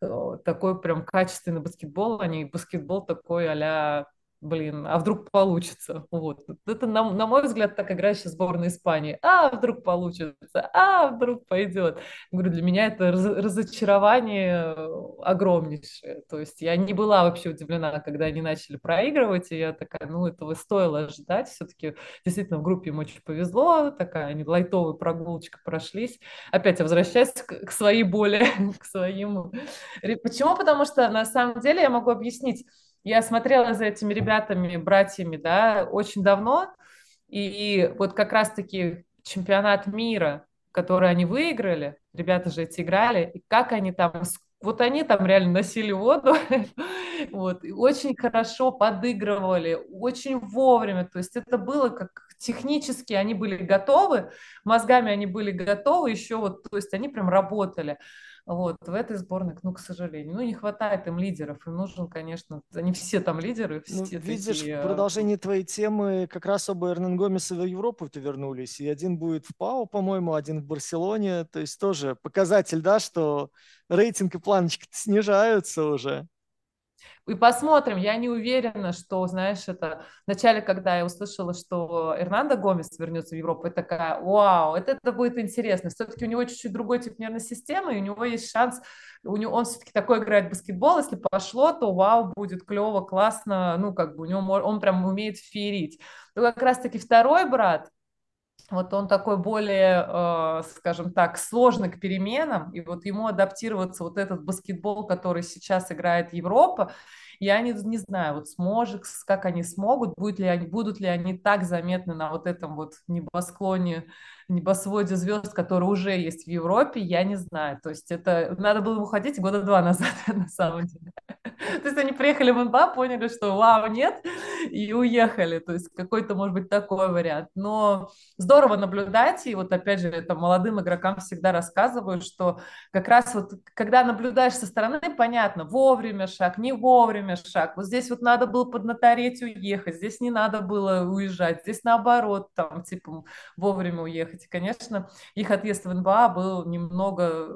э, такой прям качественный баскетбол, а не баскетбол такой а блин, а вдруг получится? Вот. Это, на, на мой взгляд, так играющая сборная Испании. А, вдруг получится, а, вдруг пойдет. говорю, для меня это раз, разочарование огромнейшее. То есть я не была вообще удивлена, когда они начали проигрывать, и я такая, ну, этого стоило ожидать. Все-таки действительно в группе им очень повезло, такая, они лайтовая прогулочка прошлись. Опять я возвращаюсь к, к своей боли, [LAUGHS] к своим... Почему? Потому что на самом деле я могу объяснить, я смотрела за этими ребятами, братьями, да, очень давно, и вот как раз-таки чемпионат мира, который они выиграли, ребята же эти играли, и как они там, вот они там реально носили воду, [LAUGHS] вот, и очень хорошо подыгрывали, очень вовремя, то есть это было как технически они были готовы, мозгами они были готовы, еще вот, то есть они прям работали. Вот, в этой сборной, ну, к сожалению, ну, не хватает им лидеров. Им нужен, конечно, [LAUGHS] они все там лидеры. Ну, все видишь, такие... в продолжении твоей темы как раз оба Эрнан Гомеса в Европу-то вернулись. И один будет в ПАО, по-моему, один в Барселоне. То есть тоже показатель, да, что рейтинг и планочка снижаются уже. И посмотрим. Я не уверена, что, знаешь, это вначале, когда я услышала, что Эрнандо Гомес вернется в Европу, я такая, вау, это, это будет интересно. Все-таки у него чуть-чуть другой тип нервной системы, и у него есть шанс, у него, он все-таки такой играет в баскетбол, если пошло, то вау, будет клево, классно, ну, как бы у него, он прям умеет феерить. Но как раз-таки второй брат, вот он такой более, э, скажем так, сложный к переменам, и вот ему адаптироваться вот этот баскетбол, который сейчас играет Европа, я не, не знаю, вот сможет, как они смогут, будет ли они, будут ли они так заметны на вот этом вот небосклоне, небосводе звезд, который уже есть в Европе, я не знаю. То есть это надо было уходить года два [LAUGHS] назад, на самом деле. То есть они приехали в НБА, поняли, что вау, нет, и уехали. То есть какой-то, может быть, такой вариант. Но здорово наблюдать, и вот опять же, это молодым игрокам всегда рассказываю, что как раз вот, когда наблюдаешь со стороны, понятно, вовремя шаг, не вовремя шаг. Вот здесь вот надо было поднатореть уехать, здесь не надо было уезжать, здесь наоборот, там, типа, вовремя уехать. И, конечно, их отъезд в НБА был немного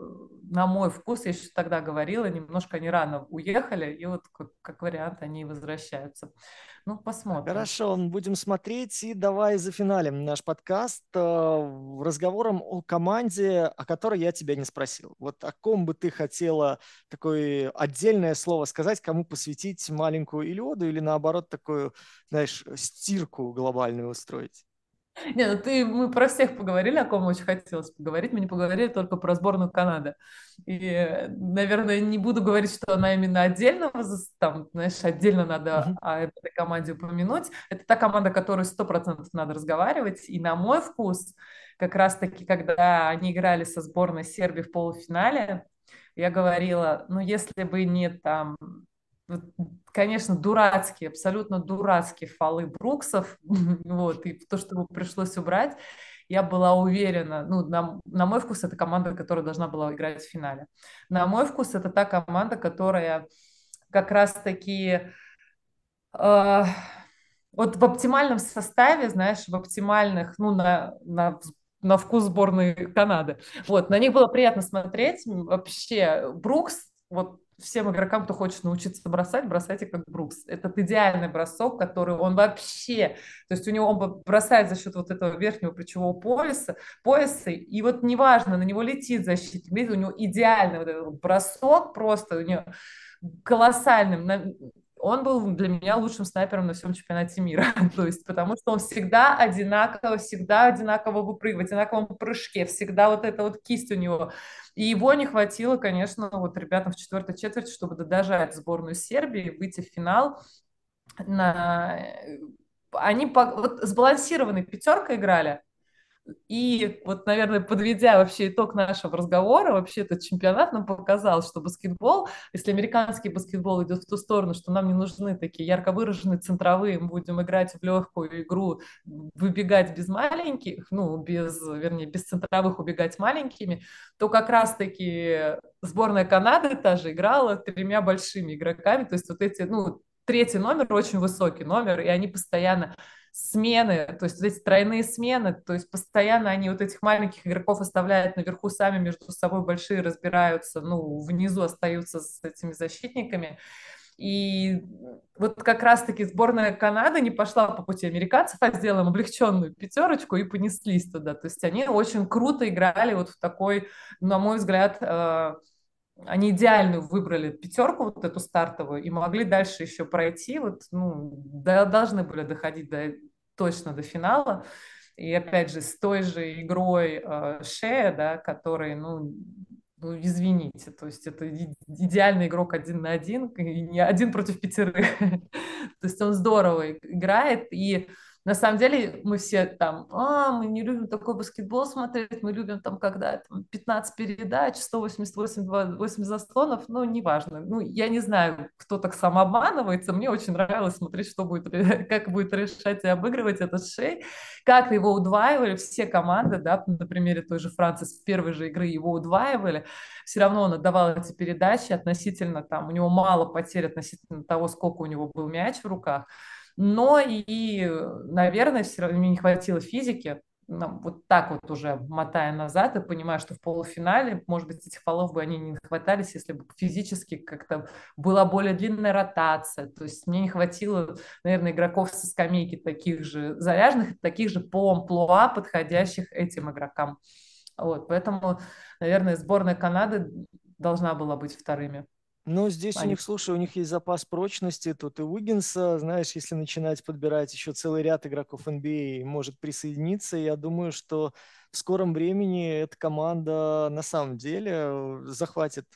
на мой вкус, я еще тогда говорила, немножко они рано уехали, и вот как, как вариант они возвращаются. Ну, посмотрим. Хорошо, будем смотреть. И давай за финалем наш подкаст э, разговором о команде, о которой я тебя не спросил. Вот о ком бы ты хотела такое отдельное слово сказать, кому посвятить маленькую Илиоду или наоборот такую, знаешь, стирку глобальную устроить? [LAUGHS] Не, ну ты, мы про всех поговорили, о ком очень хотелось поговорить. Мы не поговорили только про сборную Канады. И, наверное, не буду говорить, что она именно отдельно, там, знаешь, отдельно надо о этой команде упомянуть. Это та команда, которой сто процентов надо разговаривать. И на мой вкус, как раз-таки, когда они играли со сборной Сербии в полуфинале, я говорила, ну, если бы не там конечно, дурацкие, абсолютно дурацкие фолы Бруксов, [LAUGHS] вот, и то, что ему пришлось убрать, я была уверена, ну, на, на мой вкус, это команда, которая должна была играть в финале. На мой вкус, это та команда, которая как раз-таки э, вот в оптимальном составе, знаешь, в оптимальных, ну, на, на на вкус сборной Канады. Вот, на них было приятно смотреть. Вообще, Брукс, вот всем игрокам, кто хочет научиться бросать, бросайте как Брукс. Это идеальный бросок, который он вообще, то есть у него он бросает за счет вот этого верхнего плечевого пояса, пояса, и вот неважно, на него летит защитник, у него идеальный вот этот бросок просто, у него колоссальным, он был для меня лучшим снайпером на всем чемпионате мира. [LAUGHS] То есть, потому что он всегда одинаково, всегда одинаково выпрыгивает, в одинаковом прыжке, всегда вот эта вот кисть у него. И его не хватило, конечно, вот ребятам в четвертой четверти, чтобы додажать сборную Сербии, выйти в финал. На... Они по... вот сбалансированной пятеркой играли, и вот, наверное, подведя вообще итог нашего разговора, вообще этот чемпионат нам показал, что баскетбол, если американский баскетбол идет в ту сторону, что нам не нужны такие ярко выраженные центровые, мы будем играть в легкую игру, выбегать без маленьких, ну, без, вернее, без центровых убегать маленькими, то как раз-таки сборная Канады та же играла тремя большими игроками, то есть вот эти, ну, третий номер очень высокий номер, и они постоянно смены, то есть вот эти тройные смены, то есть постоянно они вот этих маленьких игроков оставляют наверху, сами между собой большие разбираются, ну, внизу остаются с этими защитниками. И вот как раз-таки сборная Канады не пошла по пути американцев, а сделала облегченную пятерочку и понеслись туда. То есть они очень круто играли вот в такой, на мой взгляд, э, они идеальную выбрали пятерку, вот эту стартовую, и могли дальше еще пройти, вот, ну, до, должны были доходить до, точно до финала. И опять же, с той же игрой э, Шея, да, который, ну, ну, извините, то есть это идеальный игрок один на один, и не один против пятерых. [LAUGHS] то есть он здорово играет, и на самом деле мы все там, а, мы не любим такой баскетбол смотреть, мы любим там, когда там, 15 передач, 188 8 заслонов, ну, неважно. Ну, я не знаю, кто так самообманывается, мне очень нравилось смотреть, что будет, [LAUGHS] как будет решать и обыгрывать этот шей, как его удваивали все команды, да, на примере той же Франции с первой же игры его удваивали, все равно он отдавал эти передачи относительно, там, у него мало потерь относительно того, сколько у него был мяч в руках, но и, наверное, все равно мне не хватило физики, вот так вот уже мотая назад и понимая, что в полуфинале, может быть, этих фолов бы они не хватались, если бы физически как-то была более длинная ротация. То есть мне не хватило, наверное, игроков со скамейки таких же заряженных, таких же по амплуа, подходящих этим игрокам. Вот, поэтому, наверное, сборная Канады должна была быть вторыми. Ну, здесь Они... у них, слушай, у них есть запас прочности. Тут и Уиггинса, знаешь, если начинать подбирать еще целый ряд игроков NBA, а может присоединиться. Я думаю, что в скором времени эта команда на самом деле э, захватит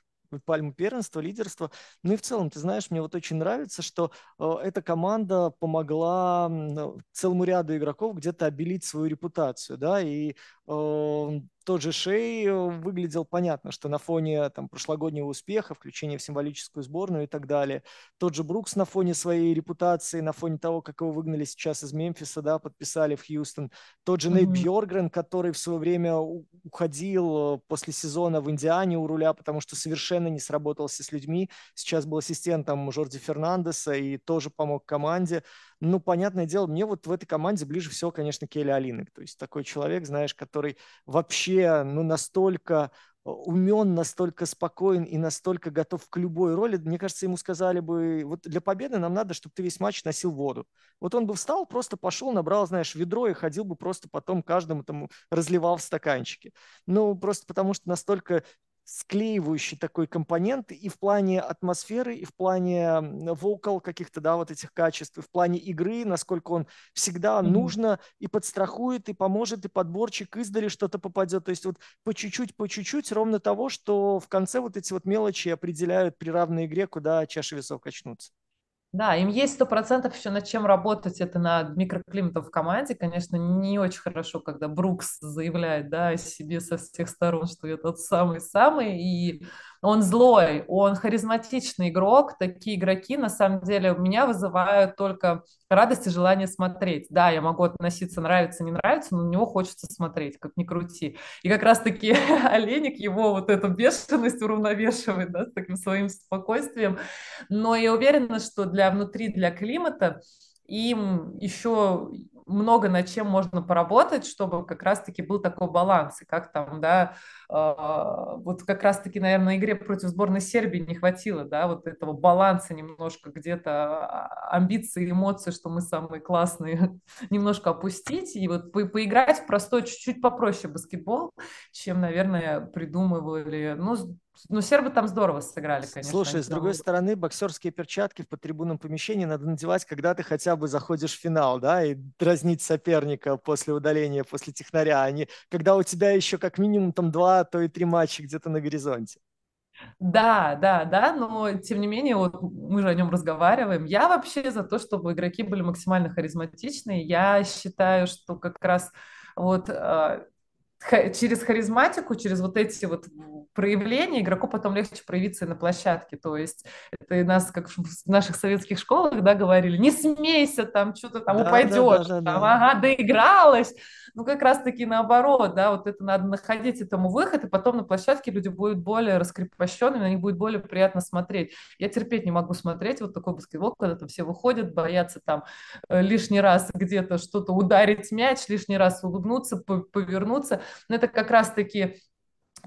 пальму первенства, лидерства. Ну и в целом, ты знаешь, мне вот очень нравится, что э, эта команда помогла э, целому ряду игроков где-то обелить свою репутацию, да, и э, тот же Шей э, выглядел понятно, что на фоне там, прошлогоднего успеха, включения в символическую сборную и так далее. Тот же Брукс на фоне своей репутации, на фоне того, как его выгнали сейчас из Мемфиса, да, подписали в Хьюстон. Тот же mm-hmm. Нейт Бьоргрен, который в свое время уходил э, после сезона в Индиане у руля, потому что совершенно не сработался с людьми. Сейчас был ассистентом Жорди Фернандеса и тоже помог команде. Ну, понятное дело, мне вот в этой команде ближе всего, конечно, Келли Алинок. То есть такой человек, знаешь, который вообще, ну, настолько э, умен, настолько спокоен и настолько готов к любой роли. Мне кажется, ему сказали бы, вот для победы нам надо, чтобы ты весь матч носил воду. Вот он бы встал, просто пошел, набрал, знаешь, ведро и ходил бы просто потом каждому там разливал в стаканчики. Ну, просто потому что настолько склеивающий такой компонент и в плане атмосферы, и в плане вокал каких-то, да, вот этих качеств, и в плане игры, насколько он всегда mm-hmm. нужно и подстрахует, и поможет, и подборчик издали что-то попадет. То есть вот по чуть-чуть, по чуть-чуть, ровно того, что в конце вот эти вот мелочи определяют при равной игре, куда чаши весов качнутся. Да, им есть сто процентов еще над чем работать, это над микроклиматом в команде. Конечно, не очень хорошо, когда Брукс заявляет да, о себе со всех сторон, что я тот самый-самый, и он злой, он харизматичный игрок. Такие игроки, на самом деле, у меня вызывают только радость и желание смотреть. Да, я могу относиться нравится, не нравится, но на него хочется смотреть, как ни крути. И как раз-таки [LAUGHS] Оленик его вот эту бешеность уравновешивает, да, с таким своим спокойствием. Но я уверена, что для внутри, для климата им еще много над чем можно поработать, чтобы как раз-таки был такой баланс. И как там, да, вот как раз-таки, наверное, на игре против сборной Сербии не хватило, да, вот этого баланса немножко где-то а, амбиции, эмоции, что мы самые классные, [LAUGHS] немножко опустить и вот по поиграть в простой, чуть-чуть попроще баскетбол, чем, наверное, придумывали, ну, ну, сербы там здорово сыграли, конечно. Слушай, с другой стороны, боксерские перчатки в подтрибунном помещении надо надевать, когда ты хотя бы заходишь в финал, да, и дразнить соперника после удаления, после технаря, а не когда у тебя еще как минимум там два, то и три матча где-то на горизонте. Да, да, да, но тем не менее, вот мы же о нем разговариваем. Я вообще за то, чтобы игроки были максимально харизматичные. Я считаю, что как раз вот а, через харизматику, через вот эти вот проявления игроку потом легче проявиться и на площадке. То есть это и нас, как в наших советских школах, да, говорили, не смейся, там что-то там да, упадет, да, да, да, там, да. ага, доигралась. Ну, как раз-таки наоборот, да, вот это надо находить этому выход, и потом на площадке люди будут более раскрепощенными, на них будет более приятно смотреть. Я терпеть не могу смотреть вот такой баскетбол, когда там все выходят, боятся там э, лишний раз где-то что-то ударить мяч, лишний раз улыбнуться, повернуться. Но это как раз-таки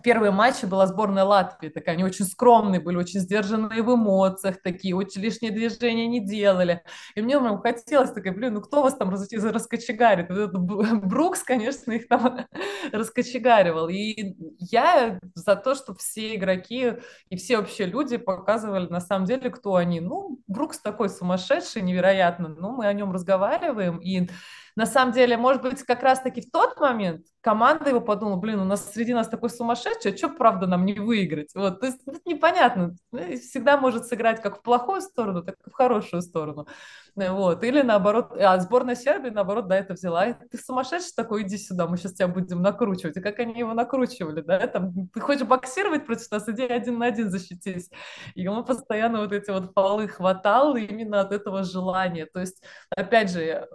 первые матчи была сборная Латвии, такая, они очень скромные были, очень сдержанные в эмоциях, такие, очень лишние движения не делали. И мне прям хотелось, такая, блин, ну кто вас там рас раскочегарит? Вот [LAUGHS] Брукс, конечно, их там [LAUGHS] раскочегаривал. И я за то, чтобы все игроки и все вообще люди показывали на самом деле, кто они. Ну, Брукс такой сумасшедший, невероятно, но мы о нем разговариваем, и на самом деле, может быть, как раз-таки в тот момент команда его подумала, блин, у нас среди нас такой сумасшедший, а что, правда, нам не выиграть? Вот, то есть это непонятно. Всегда может сыграть как в плохую сторону, так и в хорошую сторону. Вот. Или наоборот, а сборная Сербии, наоборот, да, это взяла. Ты сумасшедший такой, иди сюда, мы сейчас тебя будем накручивать. И как они его накручивали, да, там, ты хочешь боксировать против нас, иди один на один защитись. И он постоянно вот эти вот полы хватал именно от этого желания. То есть, опять же,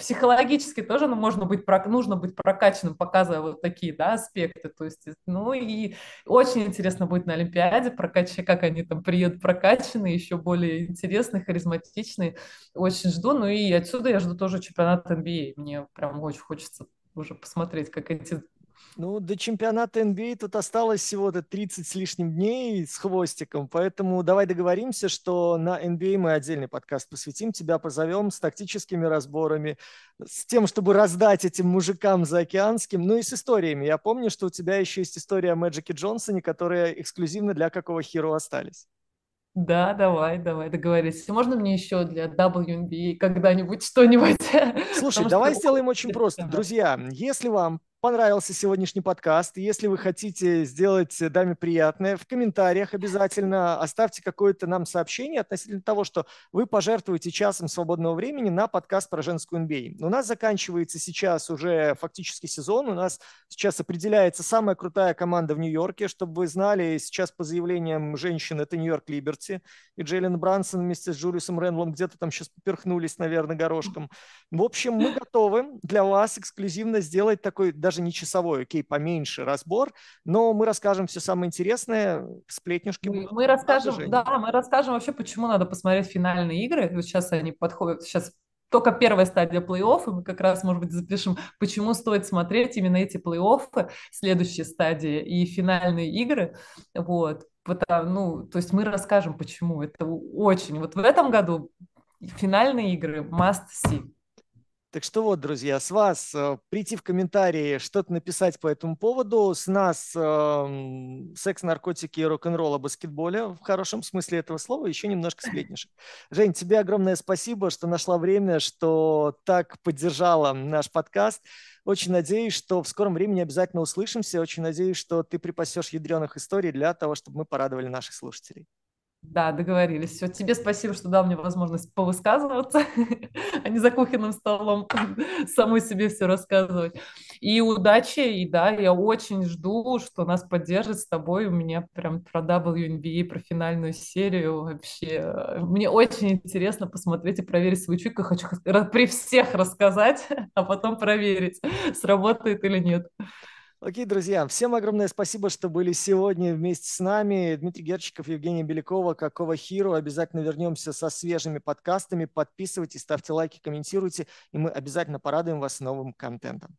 психологически тоже ну, можно быть, нужно быть прокачанным, показывая вот такие да, аспекты. То есть, ну и очень интересно будет на Олимпиаде прокачать, как они там приедут прокачанные, еще более интересные, харизматичные. Очень жду. Ну и отсюда я жду тоже чемпионат NBA. А. Мне прям очень хочется уже посмотреть, как эти ну, до чемпионата NBA тут осталось всего-то 30 с лишним дней с хвостиком, поэтому давай договоримся, что на NBA мы отдельный подкаст посвятим, тебя позовем с тактическими разборами, с тем, чтобы раздать этим мужикам заокеанским, ну и с историями. Я помню, что у тебя еще есть история о Мэджике Джонсоне, которая эксклюзивно для какого хиро остались. Да, давай, давай, договорились. Можно мне еще для WNBA когда-нибудь что-нибудь? Слушай, давай сделаем очень просто. Друзья, если вам понравился сегодняшний подкаст. Если вы хотите сделать даме приятное, в комментариях обязательно оставьте какое-то нам сообщение относительно того, что вы пожертвуете часом свободного времени на подкаст про женскую NBA. У нас заканчивается сейчас уже фактически сезон. У нас сейчас определяется самая крутая команда в Нью-Йорке. Чтобы вы знали, сейчас по заявлениям женщин это Нью-Йорк Либерти. И Джейлен Брансон вместе с Джулиусом Рэндлом где-то там сейчас поперхнулись, наверное, горошком. В общем, мы готовы для вас эксклюзивно сделать такой даже не часовой, окей, поменьше разбор, но мы расскажем все самое интересное, сплетнюшки. Мы, мы расскажем, да, мы расскажем вообще, почему надо посмотреть финальные игры. Вот сейчас они подходят, сейчас только первая стадия плей-офф, и мы как раз, может быть, запишем, почему стоит смотреть именно эти плей-оффы, следующая стадия и финальные игры. Вот. Потому, ну, то есть мы расскажем, почему. Это очень... Вот в этом году финальные игры must see. Так что вот, друзья, с вас э, прийти в комментарии, что-то написать по этому поводу, с нас э, секс, наркотики рок-н-ролл о баскетболе, в хорошем смысле этого слова, еще немножко сплетнишек. Жень, тебе огромное спасибо, что нашла время, что так поддержала наш подкаст. Очень надеюсь, что в скором времени обязательно услышимся. Очень надеюсь, что ты припасешь ядреных историй для того, чтобы мы порадовали наших слушателей. Да, договорились. Все, тебе спасибо, что дал мне возможность повысказываться, [LAUGHS] а не за кухонным столом [LAUGHS] самой себе все рассказывать. И удачи, и да, я очень жду, что нас поддержит с тобой. У меня прям про WNBA, про финальную серию вообще. Мне очень интересно посмотреть и проверить свою чуйку. Хочу при всех рассказать, [LAUGHS] а потом проверить, сработает или нет. Окей, друзья, всем огромное спасибо, что были сегодня вместе с нами. Дмитрий Герчиков, Евгения Белякова, Какого Хиру. Обязательно вернемся со свежими подкастами. Подписывайтесь, ставьте лайки, комментируйте, и мы обязательно порадуем вас новым контентом.